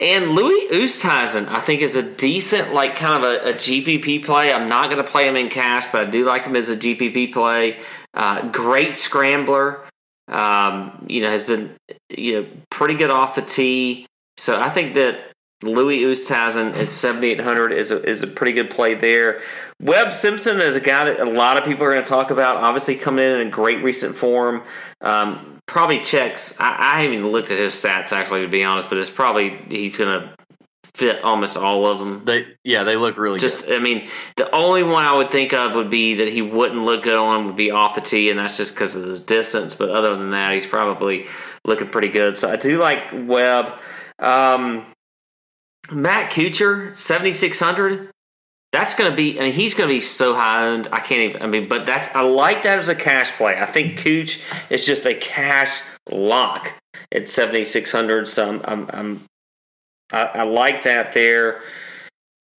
Speaker 2: And Louis Oosthuizen, I think, is a decent, like, kind of a, a GPP play. I'm not going to play him in cash, but I do like him as a GPP play. Uh, great scrambler. Um, you know, has been you know pretty good off the tee. So I think that Louis Oosthuizen at 7,800 is a, is a pretty good play there. Webb Simpson is a guy that a lot of people are going to talk about. Obviously, coming in in great recent form. Um, probably checks. I, I, haven't even looked at his stats actually, to be honest, but it's probably he's going to fit almost all of them.
Speaker 1: They yeah, they look really
Speaker 2: just.
Speaker 1: Good.
Speaker 2: I mean, the only one I would think of would be that he wouldn't look good on would be off the tee, and that's just because of his distance. But other than that, he's probably looking pretty good. So I do like Webb. Um, Matt Kuchar, seventy six hundred. That's going to be. I mean, he's going to be so high owned. I can't even. I mean, but that's. I like that as a cash play. I think Cooch is just a cash lock at seventy six hundred. So I'm, I'm, I'm I, I, like that there.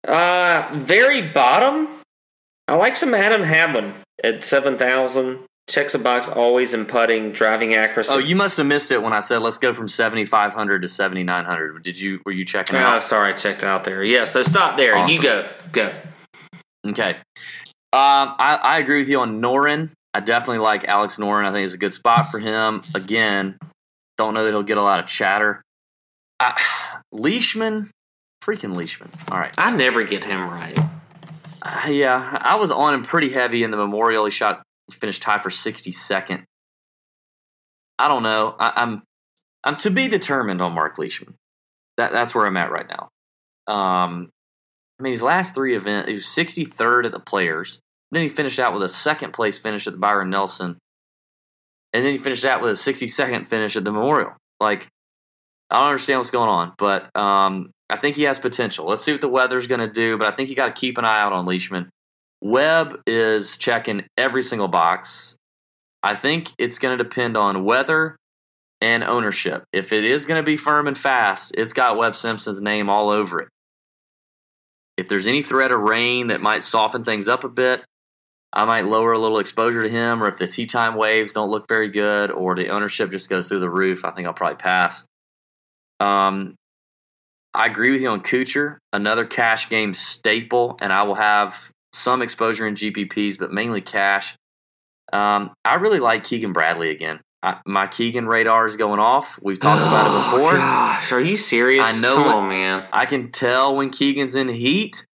Speaker 2: Uh, very bottom. I like some Adam Hadwin at seven thousand. Checks a box always in putting, driving accuracy.
Speaker 1: Oh, you must have missed it when I said let's go from seventy five hundred to seventy nine hundred. Did you? Were you checking
Speaker 2: oh,
Speaker 1: out?
Speaker 2: sorry, I checked out there. Yeah, so stop there. Awesome. You go. Go.
Speaker 1: Okay. Um, I, I agree with you on Noren. I definitely like Alex Noren. I think it's a good spot for him. Again, don't know that he'll get a lot of chatter. I, *sighs* Leishman, freaking Leishman. All right.
Speaker 2: I never get him right.
Speaker 1: Uh, yeah, I was on him pretty heavy in the Memorial. He shot, finished tied for 62nd. I don't know. I, I'm I'm to be determined on Mark Leishman. That that's where I'm at right now. Um, I mean, his last three events, he was 63rd at the Players. Then he finished out with a second place finish at the Byron Nelson, and then he finished out with a 62nd finish at the Memorial. Like, I don't understand what's going on, but um, I think he has potential. Let's see what the weather's going to do, but I think you got to keep an eye out on Leishman. Webb is checking every single box. I think it's going to depend on weather and ownership. If it is going to be firm and fast, it's got Webb Simpson's name all over it. If there's any threat of rain that might soften things up a bit, I might lower a little exposure to him. Or if the tee time waves don't look very good, or the ownership just goes through the roof, I think I'll probably pass. Um, I agree with you on Kuchar, another cash game staple, and I will have some exposure in GPPs, but mainly cash. Um, I really like Keegan Bradley again. I, my Keegan radar is going off. We've talked oh, about it oh, before.
Speaker 2: Gosh, are you serious?
Speaker 1: I know,
Speaker 2: Come
Speaker 1: when,
Speaker 2: man.
Speaker 1: I can tell when Keegan's in heat,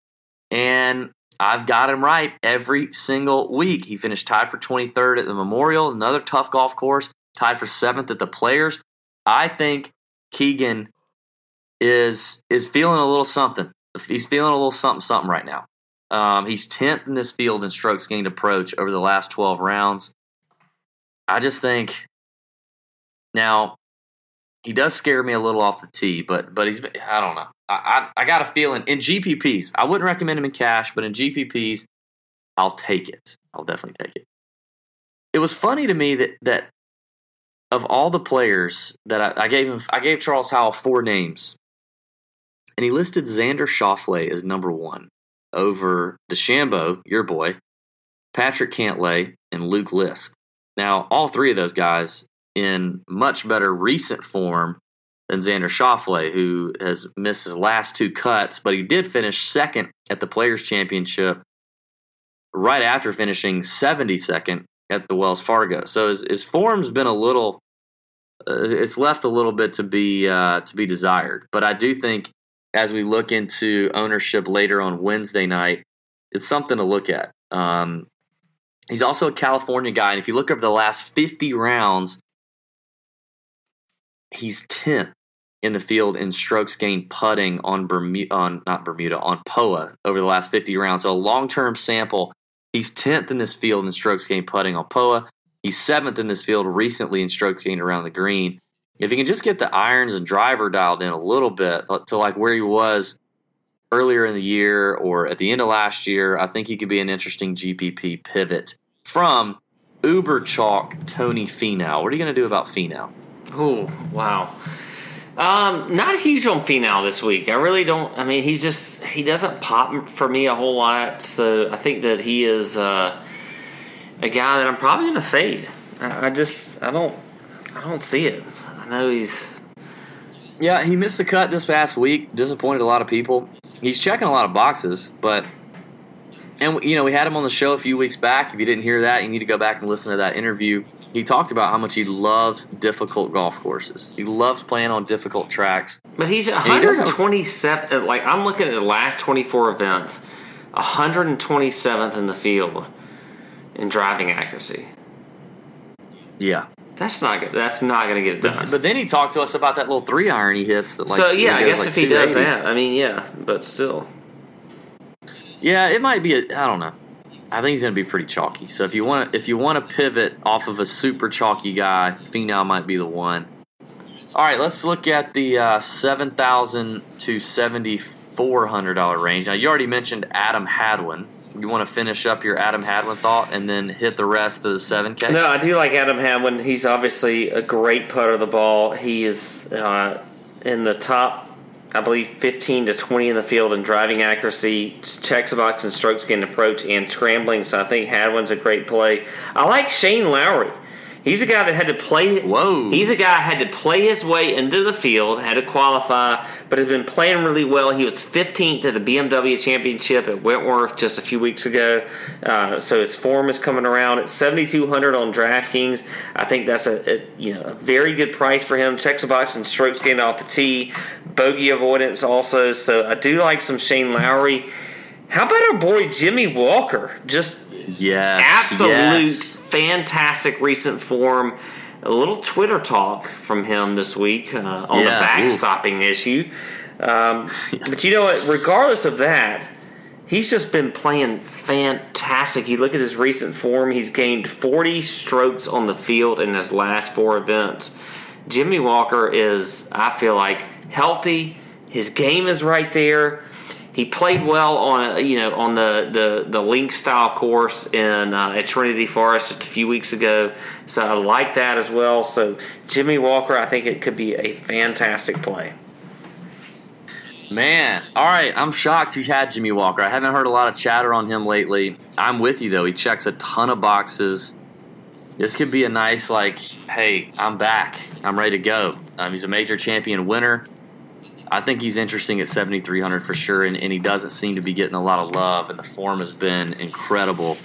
Speaker 1: and I've got him right every single week. He finished tied for 23rd at the Memorial, another tough golf course, tied for seventh at the Players. I think Keegan is is feeling a little something. He's feeling a little something something right now. Um, he's tenth in this field in strokes gained approach over the last twelve rounds. I just think now he does scare me a little off the tee, but but he's I don't know. I, I, I got a feeling in GPPs. I wouldn't recommend him in cash, but in GPPs, I'll take it. I'll definitely take it. It was funny to me that that of all the players that I, I gave him, I gave Charles Howell four names, and he listed Xander Schauffele as number one over DeChambeau, your boy, Patrick Cantlay, and Luke List. Now, all three of those guys in much better recent form than Xander Schauffele, who has missed his last two cuts, but he did finish second at the Players' Championship right after finishing 72nd at the Wells Fargo. So his, his form's been a little, uh, it's left a little bit to be uh, to be desired. But I do think as we look into ownership later on Wednesday night, it's something to look at. Um, he's also a California guy, and if you look over the last 50 rounds, he's 10th in the field in strokes gained putting on Bermuda, on not Bermuda, on POA over the last 50 rounds. So a long term sample. He's 10th in this field in strokes gained putting on POA. He's seventh in this field recently in strokes gained around the green. If he can just get the irons and driver dialed in a little bit to like where he was earlier in the year or at the end of last year, I think he could be an interesting GPP pivot from Uber Chalk Tony Finau. What are you going to do about Finau?
Speaker 2: Oh, wow. Um, not huge on Finau this week. I really don't. I mean, he's just he doesn't pop for me a whole lot. So I think that he is uh, a guy that I'm probably going to fade. I, I just I don't I don't see it. Know he's
Speaker 1: Yeah, he missed the cut this past week. Disappointed a lot of people. He's checking a lot of boxes, but and you know we had him on the show a few weeks back. If you didn't hear that, you need to go back and listen to that interview. He talked about how much he loves difficult golf courses. He loves playing on difficult tracks.
Speaker 2: But he's
Speaker 1: And he
Speaker 2: 127. Like I'm looking at the last 24 events, 127th in the field in driving accuracy.
Speaker 1: Yeah,
Speaker 2: That's not good. That's not going to get it done.
Speaker 1: but, but then he talked to us about that little three iron he hits. That like
Speaker 2: so yeah, I guess
Speaker 1: like
Speaker 2: if he does that, I mean, yeah, but still,
Speaker 1: Yeah, it might be. A, I don't know. I think he's going to be pretty chalky. So if you want to, if you want to pivot off of a super chalky guy, Finau might be the one. All right, let's look at the uh, seven thousand to seventy four hundred dollar range. Now you already mentioned Adam Hadwin. You want to finish up your Adam Hadwin thought and then hit the rest of the seven K?
Speaker 2: no, I do like Adam Hadwin. He's obviously a great putter of the ball. He is uh, in the top, I believe, 15 to 20 in the field in driving accuracy, checks box and strokes gained approach, and scrambling. So I think Hadwin's a great play. I like Shane Lowry. He's a guy that had to play.
Speaker 1: Whoa.
Speaker 2: He's a guy that had to play his way into the field, had to qualify, but has been playing really well. He was 15th at the BMW Championship at Wentworth just a few weeks ago. Uh, so his form is coming around at 7,200 on DraftKings. I think that's a, a you know a very good price for him. Checks a box and strokes gained off the tee, bogey avoidance also. So I do like some Shane Lowry. How about our boy Jimmy Walker? Just
Speaker 1: Yes,
Speaker 2: absolute
Speaker 1: yes.
Speaker 2: Fantastic recent form. A little Twitter talk from him this week uh, on
Speaker 1: Yeah,
Speaker 2: the backstopping issue. Um, *laughs* but you know what? Regardless of that, he's just been playing fantastic. You look at his recent form; he's gained 40 strokes on the field in his last four events. Jimmy Walker is, I feel like, healthy. His game is right there. He played well on you know on the the the link style course in uh, at Trinity Forest just a few weeks ago. So I like that as well. So Jimmy Walker, I think it could be a fantastic play.
Speaker 1: Man, all right. I'm shocked you had Jimmy Walker. I haven't heard a lot of chatter on him lately. I'm with you though. He checks a ton of boxes. This could be a nice like, hey, I'm back. I'm ready to go. Um, he's a major champion winner. I think he's interesting at 7,300 for sure, and, and he doesn't seem to be getting a lot of love, and the form has been incredible.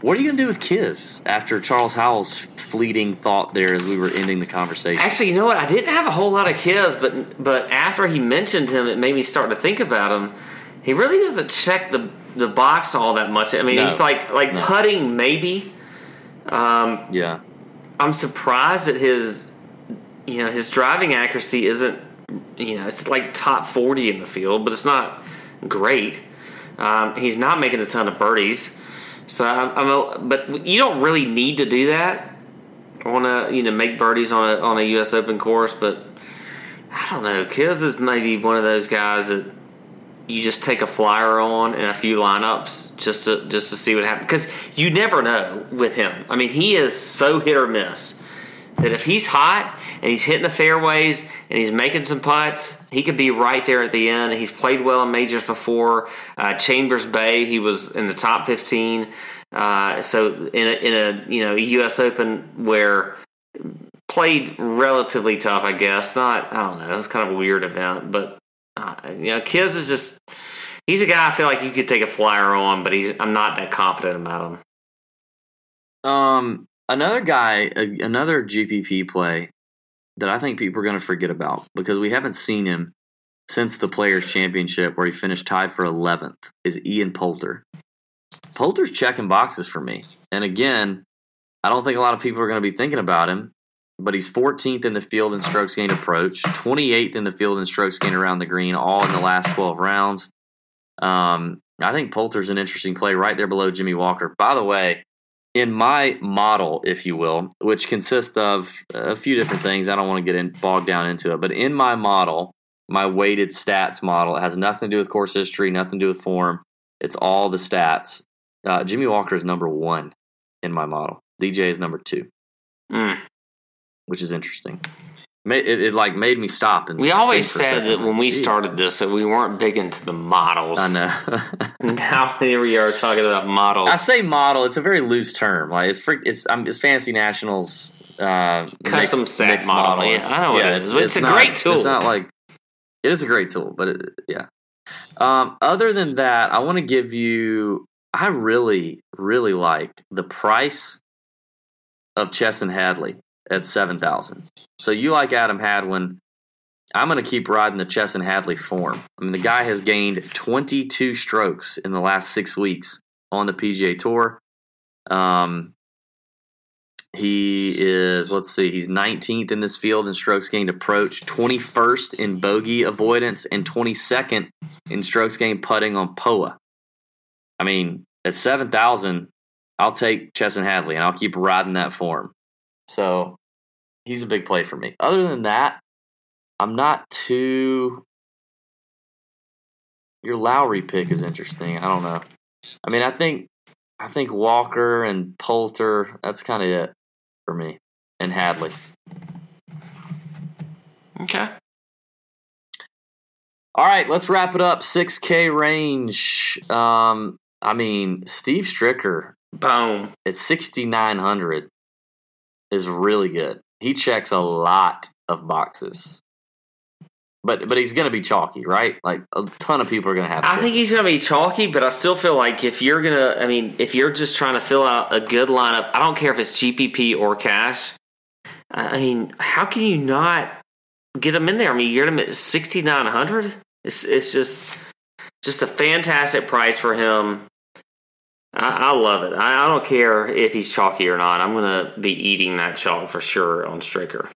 Speaker 1: What are you going to do with Kiz after Charles Howell's fleeting thought there as we were ending the conversation?
Speaker 2: Actually, you know what? I didn't have a whole lot of Kiz, but but after he mentioned him, it made me start to think about him. He really doesn't check the the box all that much. I mean,
Speaker 1: No.
Speaker 2: he's like like
Speaker 1: No.
Speaker 2: putting maybe. Um,
Speaker 1: yeah.
Speaker 2: I'm surprised that his you know his driving accuracy isn't you know it's like top 40 in the field, but it's not great. Um, he's not making a ton of birdies, so I'm, I'm a, but you don't really need to do that. Want to you know make birdies on a on a U.S. Open course, but I don't know. Kiz is maybe one of those guys that you just take a flyer on in a few lineups just to just to see what happens because you never know with him. I mean, he is so hit or miss that if he's hot and he's hitting the fairways and he's making some putts, he could be right there at the end. He's played well in majors before. Uh, Chambers Bay, he was in the top fifteen. Uh, so in a, in a you know U.S. Open where played relatively tough, I guess. Not I don't know. It was kind of a weird event, but uh, you know, Kiz is just he's a guy I feel like you could take a flyer on, but he's I'm not that confident about him.
Speaker 1: Um, another guy, another GPP play that I think people are going to forget about because we haven't seen him since the Players Championship where he finished tied for 11th is Ian Poulter. Poulter's checking boxes for me. And again, I don't think a lot of people are going to be thinking about him, but he's 14th in the field in strokes gained approach, 28th in the field in strokes gained around the green, all in the last 12 rounds. Um, I think Poulter's an interesting play right there below Jimmy Walker. By the way, in my model, if you will, which consists of a few different things, I don't want to get in, bogged down into it, but in my model, my weighted stats model, it has nothing to do with course history, nothing to do with form. It's all the stats. Uh, Jimmy Walker is number one in my model. DJ is number two,
Speaker 2: Mm.
Speaker 1: which is interesting. It, it, like made me stop and
Speaker 2: We always
Speaker 1: think for a
Speaker 2: said that when we
Speaker 1: geez.
Speaker 2: started this that we weren't big into the models.
Speaker 1: I know. *laughs*
Speaker 2: now here we are talking about models.
Speaker 1: I say model. It's a very loose term. Like it's freak, it's um, it's Fantasy Nationals uh,
Speaker 2: Custom
Speaker 1: mixed-
Speaker 2: stat
Speaker 1: mixed
Speaker 2: model. Yeah, I know what it is. It's a
Speaker 1: not-
Speaker 2: great tool.
Speaker 1: It's not like it is a great tool, but it, yeah. Um, other than that, I want to give you. I really, really like the price of Chesson Hadley at seven thousand. So you like Adam Hadwin. I'm going to keep riding the Chesson Hadley form. I mean, the guy has gained 22 strokes in the last six weeks on the PGA Tour. Um, he is, let's see, he's 19th in this field in strokes gained approach, 21st in bogey avoidance, and 22nd in strokes gained putting on POA. I mean, at 7,000, I'll take Chesson Hadley and I'll keep riding that form. So he's a big play for me. Other than that, I'm not too. Your Lowry pick is interesting. I don't know. I mean, I think I think Walker and Poulter. That's kind of it for me, and Hadley.
Speaker 2: okay.
Speaker 1: All right, let's wrap it up. 6K range. Um, I mean, Steve Stricker
Speaker 2: Boom.
Speaker 1: at 6,900 is really good. He checks a lot of boxes. But but he's going to be chalky, right? Like a ton of people are going to have.
Speaker 2: I think he's going to be chalky, but I still feel like if you're going to, I mean, if you're just trying to fill out a good lineup, I don't care if it's GPP or cash. I mean, how can you not get him in there? I mean, you get him at 6,900? It's, it's just, just a fantastic price for him. I, I love it. I, I don't care if he's chalky or not. I'm going to be eating that chalk for sure on Stricker.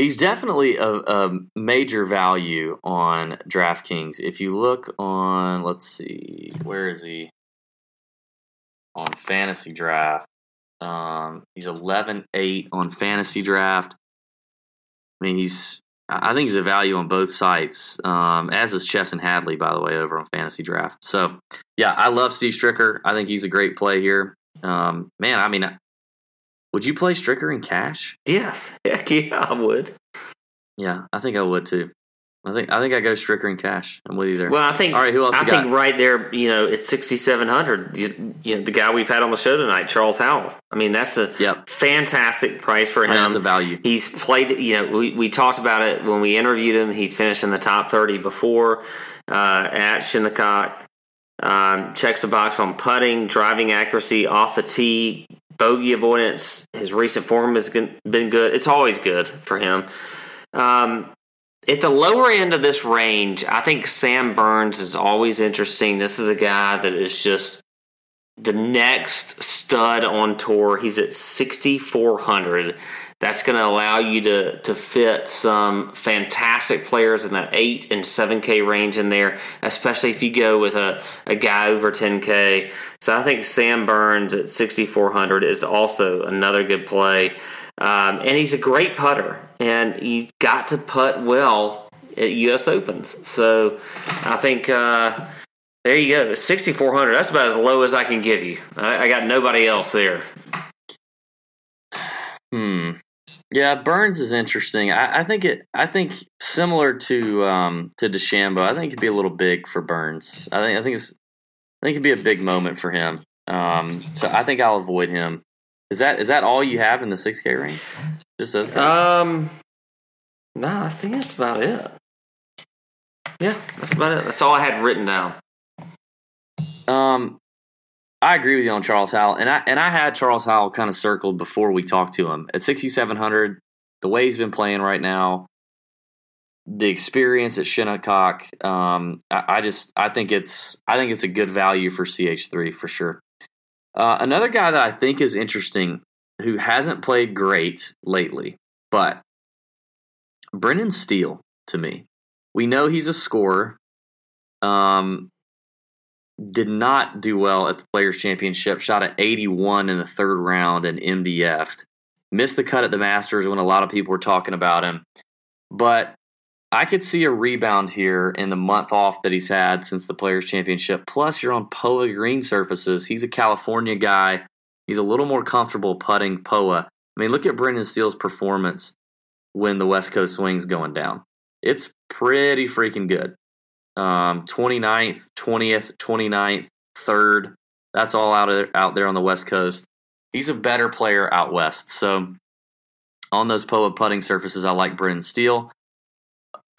Speaker 1: He's definitely a, a major value on DraftKings. If you look on, let's see, where is he? On Fantasy Draft. Um, he's 11 8 on Fantasy Draft. I mean, he's, I think he's a value on both sites, um, as is Chesson Hadley, by the way, over on Fantasy Draft. So, yeah, I love Steve Stricker. I think he's a great play here. Um, man, I mean, would you play Stricker in cash?
Speaker 2: Yes. *laughs* Heck yeah, I would.
Speaker 1: Yeah, I think I would too. I think I think I go Stricker in cash. I'm with you there.
Speaker 2: Well, I think.
Speaker 1: All right, who else
Speaker 2: I
Speaker 1: you got?
Speaker 2: think right there, you know, it's sixty seven hundred. You, you know, the guy we've had on the show tonight, Charles Howell. I mean, that's a
Speaker 1: Yep.
Speaker 2: fantastic price for him.
Speaker 1: that's a value.
Speaker 2: He's played. You know, we, we talked about it when we interviewed him. He finished in the top thirty before uh, at Shinnecock. Um, checks the box on putting, driving accuracy off the tee, bogey avoidance. His recent form has been been good. It's always good for him. Um, at the lower end of this range, I think Sam Burns is always interesting. This is a guy that is just the next stud on tour. He's at 6,400. That's going to allow you to, to fit some fantastic players in that 8 and 7K range in there, especially if you go with a, a guy over 10K. So I think Sam Burns at 6,400 is also another good play. Um, and he's a great putter, and you got to putt well at U.S. Opens. So I think uh, there you go, sixty four hundred. That's about as low as I can give you. I, I got nobody else there.
Speaker 1: Hmm. Yeah, Burns is interesting. I, I think it. I think similar to um, to DeChambeau. I think it'd be a little big for Burns. I think. I think it's. I think it'd be a big moment for him. Um, so I think I'll avoid him. Is that is that all you have in the six K range? Just those guys.
Speaker 2: Um, no, I think that's about it. Yeah, that's about it. That's all I had written down.
Speaker 1: Um, I agree with you on Charles Howell, and I and I had Charles Howell kind of circled before we talked to him at sixty seven hundred. The way he's been playing right now, the experience at Shinnecock, um, I, I just I think it's I think it's a good value for CH three for sure. Uh, another guy that I think is interesting, who hasn't played great lately, but Brendan Steele to me. We know he's a scorer. Um, did not do well at the Players Championship. Shot at 81 in the third round and MDF'd. Missed the cut at the Masters when a lot of people were talking about him. But I could see a rebound here in the month off that he's had since the Players Championship. Plus, you're on POA green surfaces. He's a California guy. He's a little more comfortable putting POA. I mean, look at Brendan Steele's performance when the West Coast swing's going down. It's pretty freaking good. Um, 29th, 20th, 29th, 3rd. That's all out, of, out there on the West Coast. He's a better player out West. So on those POA putting surfaces, I like Brendan Steele.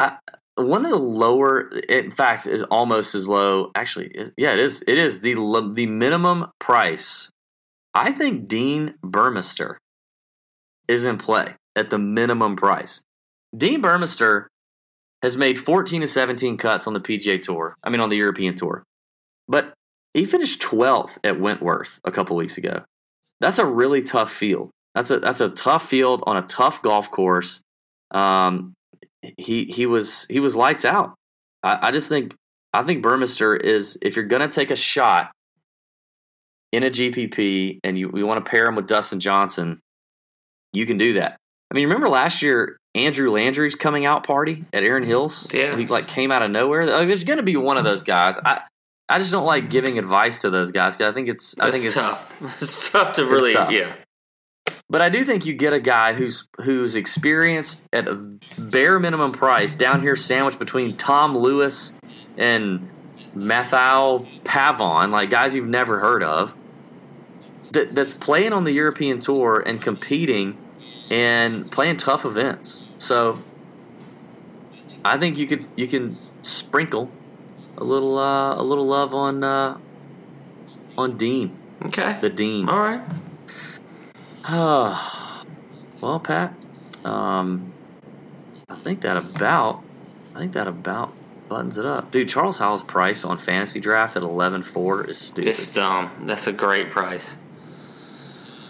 Speaker 1: I, one of the lower, in fact, is almost as low. Actually, yeah, it is. It is the the minimum price. I think Dean Burmester is in play at the minimum price. Dean Burmester has made 14 to 17 cuts on the PGA Tour. I mean, on the European Tour, but he finished 12th at Wentworth a couple weeks ago. That's a really tough field. That's a that's a tough field on a tough golf course. Um, he he was he was lights out. I, I just think I think Burmester is if you're gonna take a shot in a GPP and you, you want to pair him with Dustin Johnson, you can do that. I mean, remember last year Andrew Landry's coming out party at Erin Hills?
Speaker 2: Yeah,
Speaker 1: he like came out of nowhere. Like, there's going to be one of those guys. I I just don't like giving advice to those guys because I think it's I think it's
Speaker 2: tough. *laughs* It's tough to really
Speaker 1: tough.
Speaker 2: yeah.
Speaker 1: But I do think you get a guy who's who's experienced at a bare minimum price down here, sandwiched between Tom Lewis and Mathieu Pavon, like guys you've never heard of. That that's playing on the European tour and competing and playing tough events. So I think you could you can sprinkle a little uh, a little love on uh, on Dean.
Speaker 2: Okay,
Speaker 1: the Dean.
Speaker 2: All right. *sighs*
Speaker 1: well, Pat, um, I think that about, I think that about buttons it up, dude. Charles Howell's price on fantasy draft at eleven four is stupid.
Speaker 2: It's dumb. That's a great price.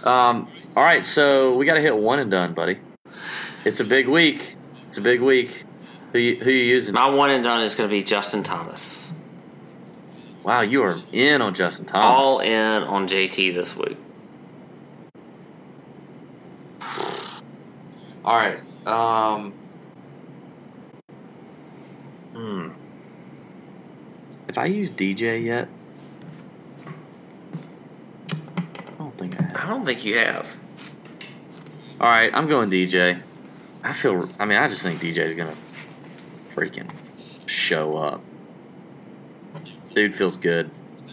Speaker 1: Um, all right, so we got to hit one and done, buddy. It's a big week. It's a big week. Who you, who you using?
Speaker 2: My one and done is going to be Justin Thomas.
Speaker 1: Wow, you are in on Justin Thomas.
Speaker 2: All in on JT this week.
Speaker 1: All right. Um. Hmm. Have I used DJ yet? I don't think I have.
Speaker 2: I don't think you have.
Speaker 1: All right, I'm going DJ. I feel. I mean, I just think DJ is gonna freaking show up. Dude feels good.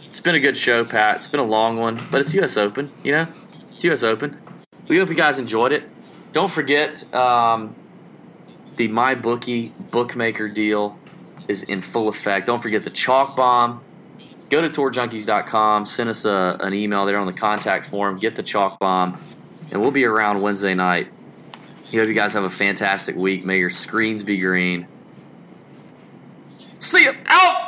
Speaker 1: It's been a good show, Pat. It's been a long one, but it's U.S. Open. You know, it's U.S. Open. We hope you guys enjoyed it. Don't forget um, the MyBookie bookmaker deal is in full effect. Don't forget the chalk bomb. Go to tourjunkies.com. Send us a, an email there on the contact form. Get the chalk bomb, and we'll be around Wednesday night. I hope you guys have a fantastic week. May your screens be green. See you Out.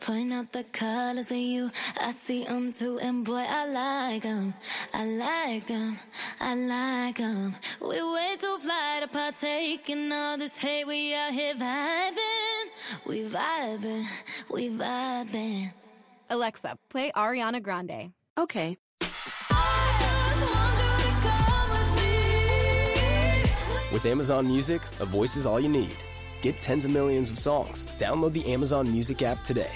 Speaker 8: Point out the colors of you, I see them too, and boy, I like them. I like them, I like them. We way too fly to partake in all this hate. We out here vibing, we vibing, we vibing.
Speaker 9: Alexa, play Ariana Grande.
Speaker 10: Okay.
Speaker 11: With Amazon Music, a voice is all you need. Get tens of millions of songs. Download the Amazon Music app today.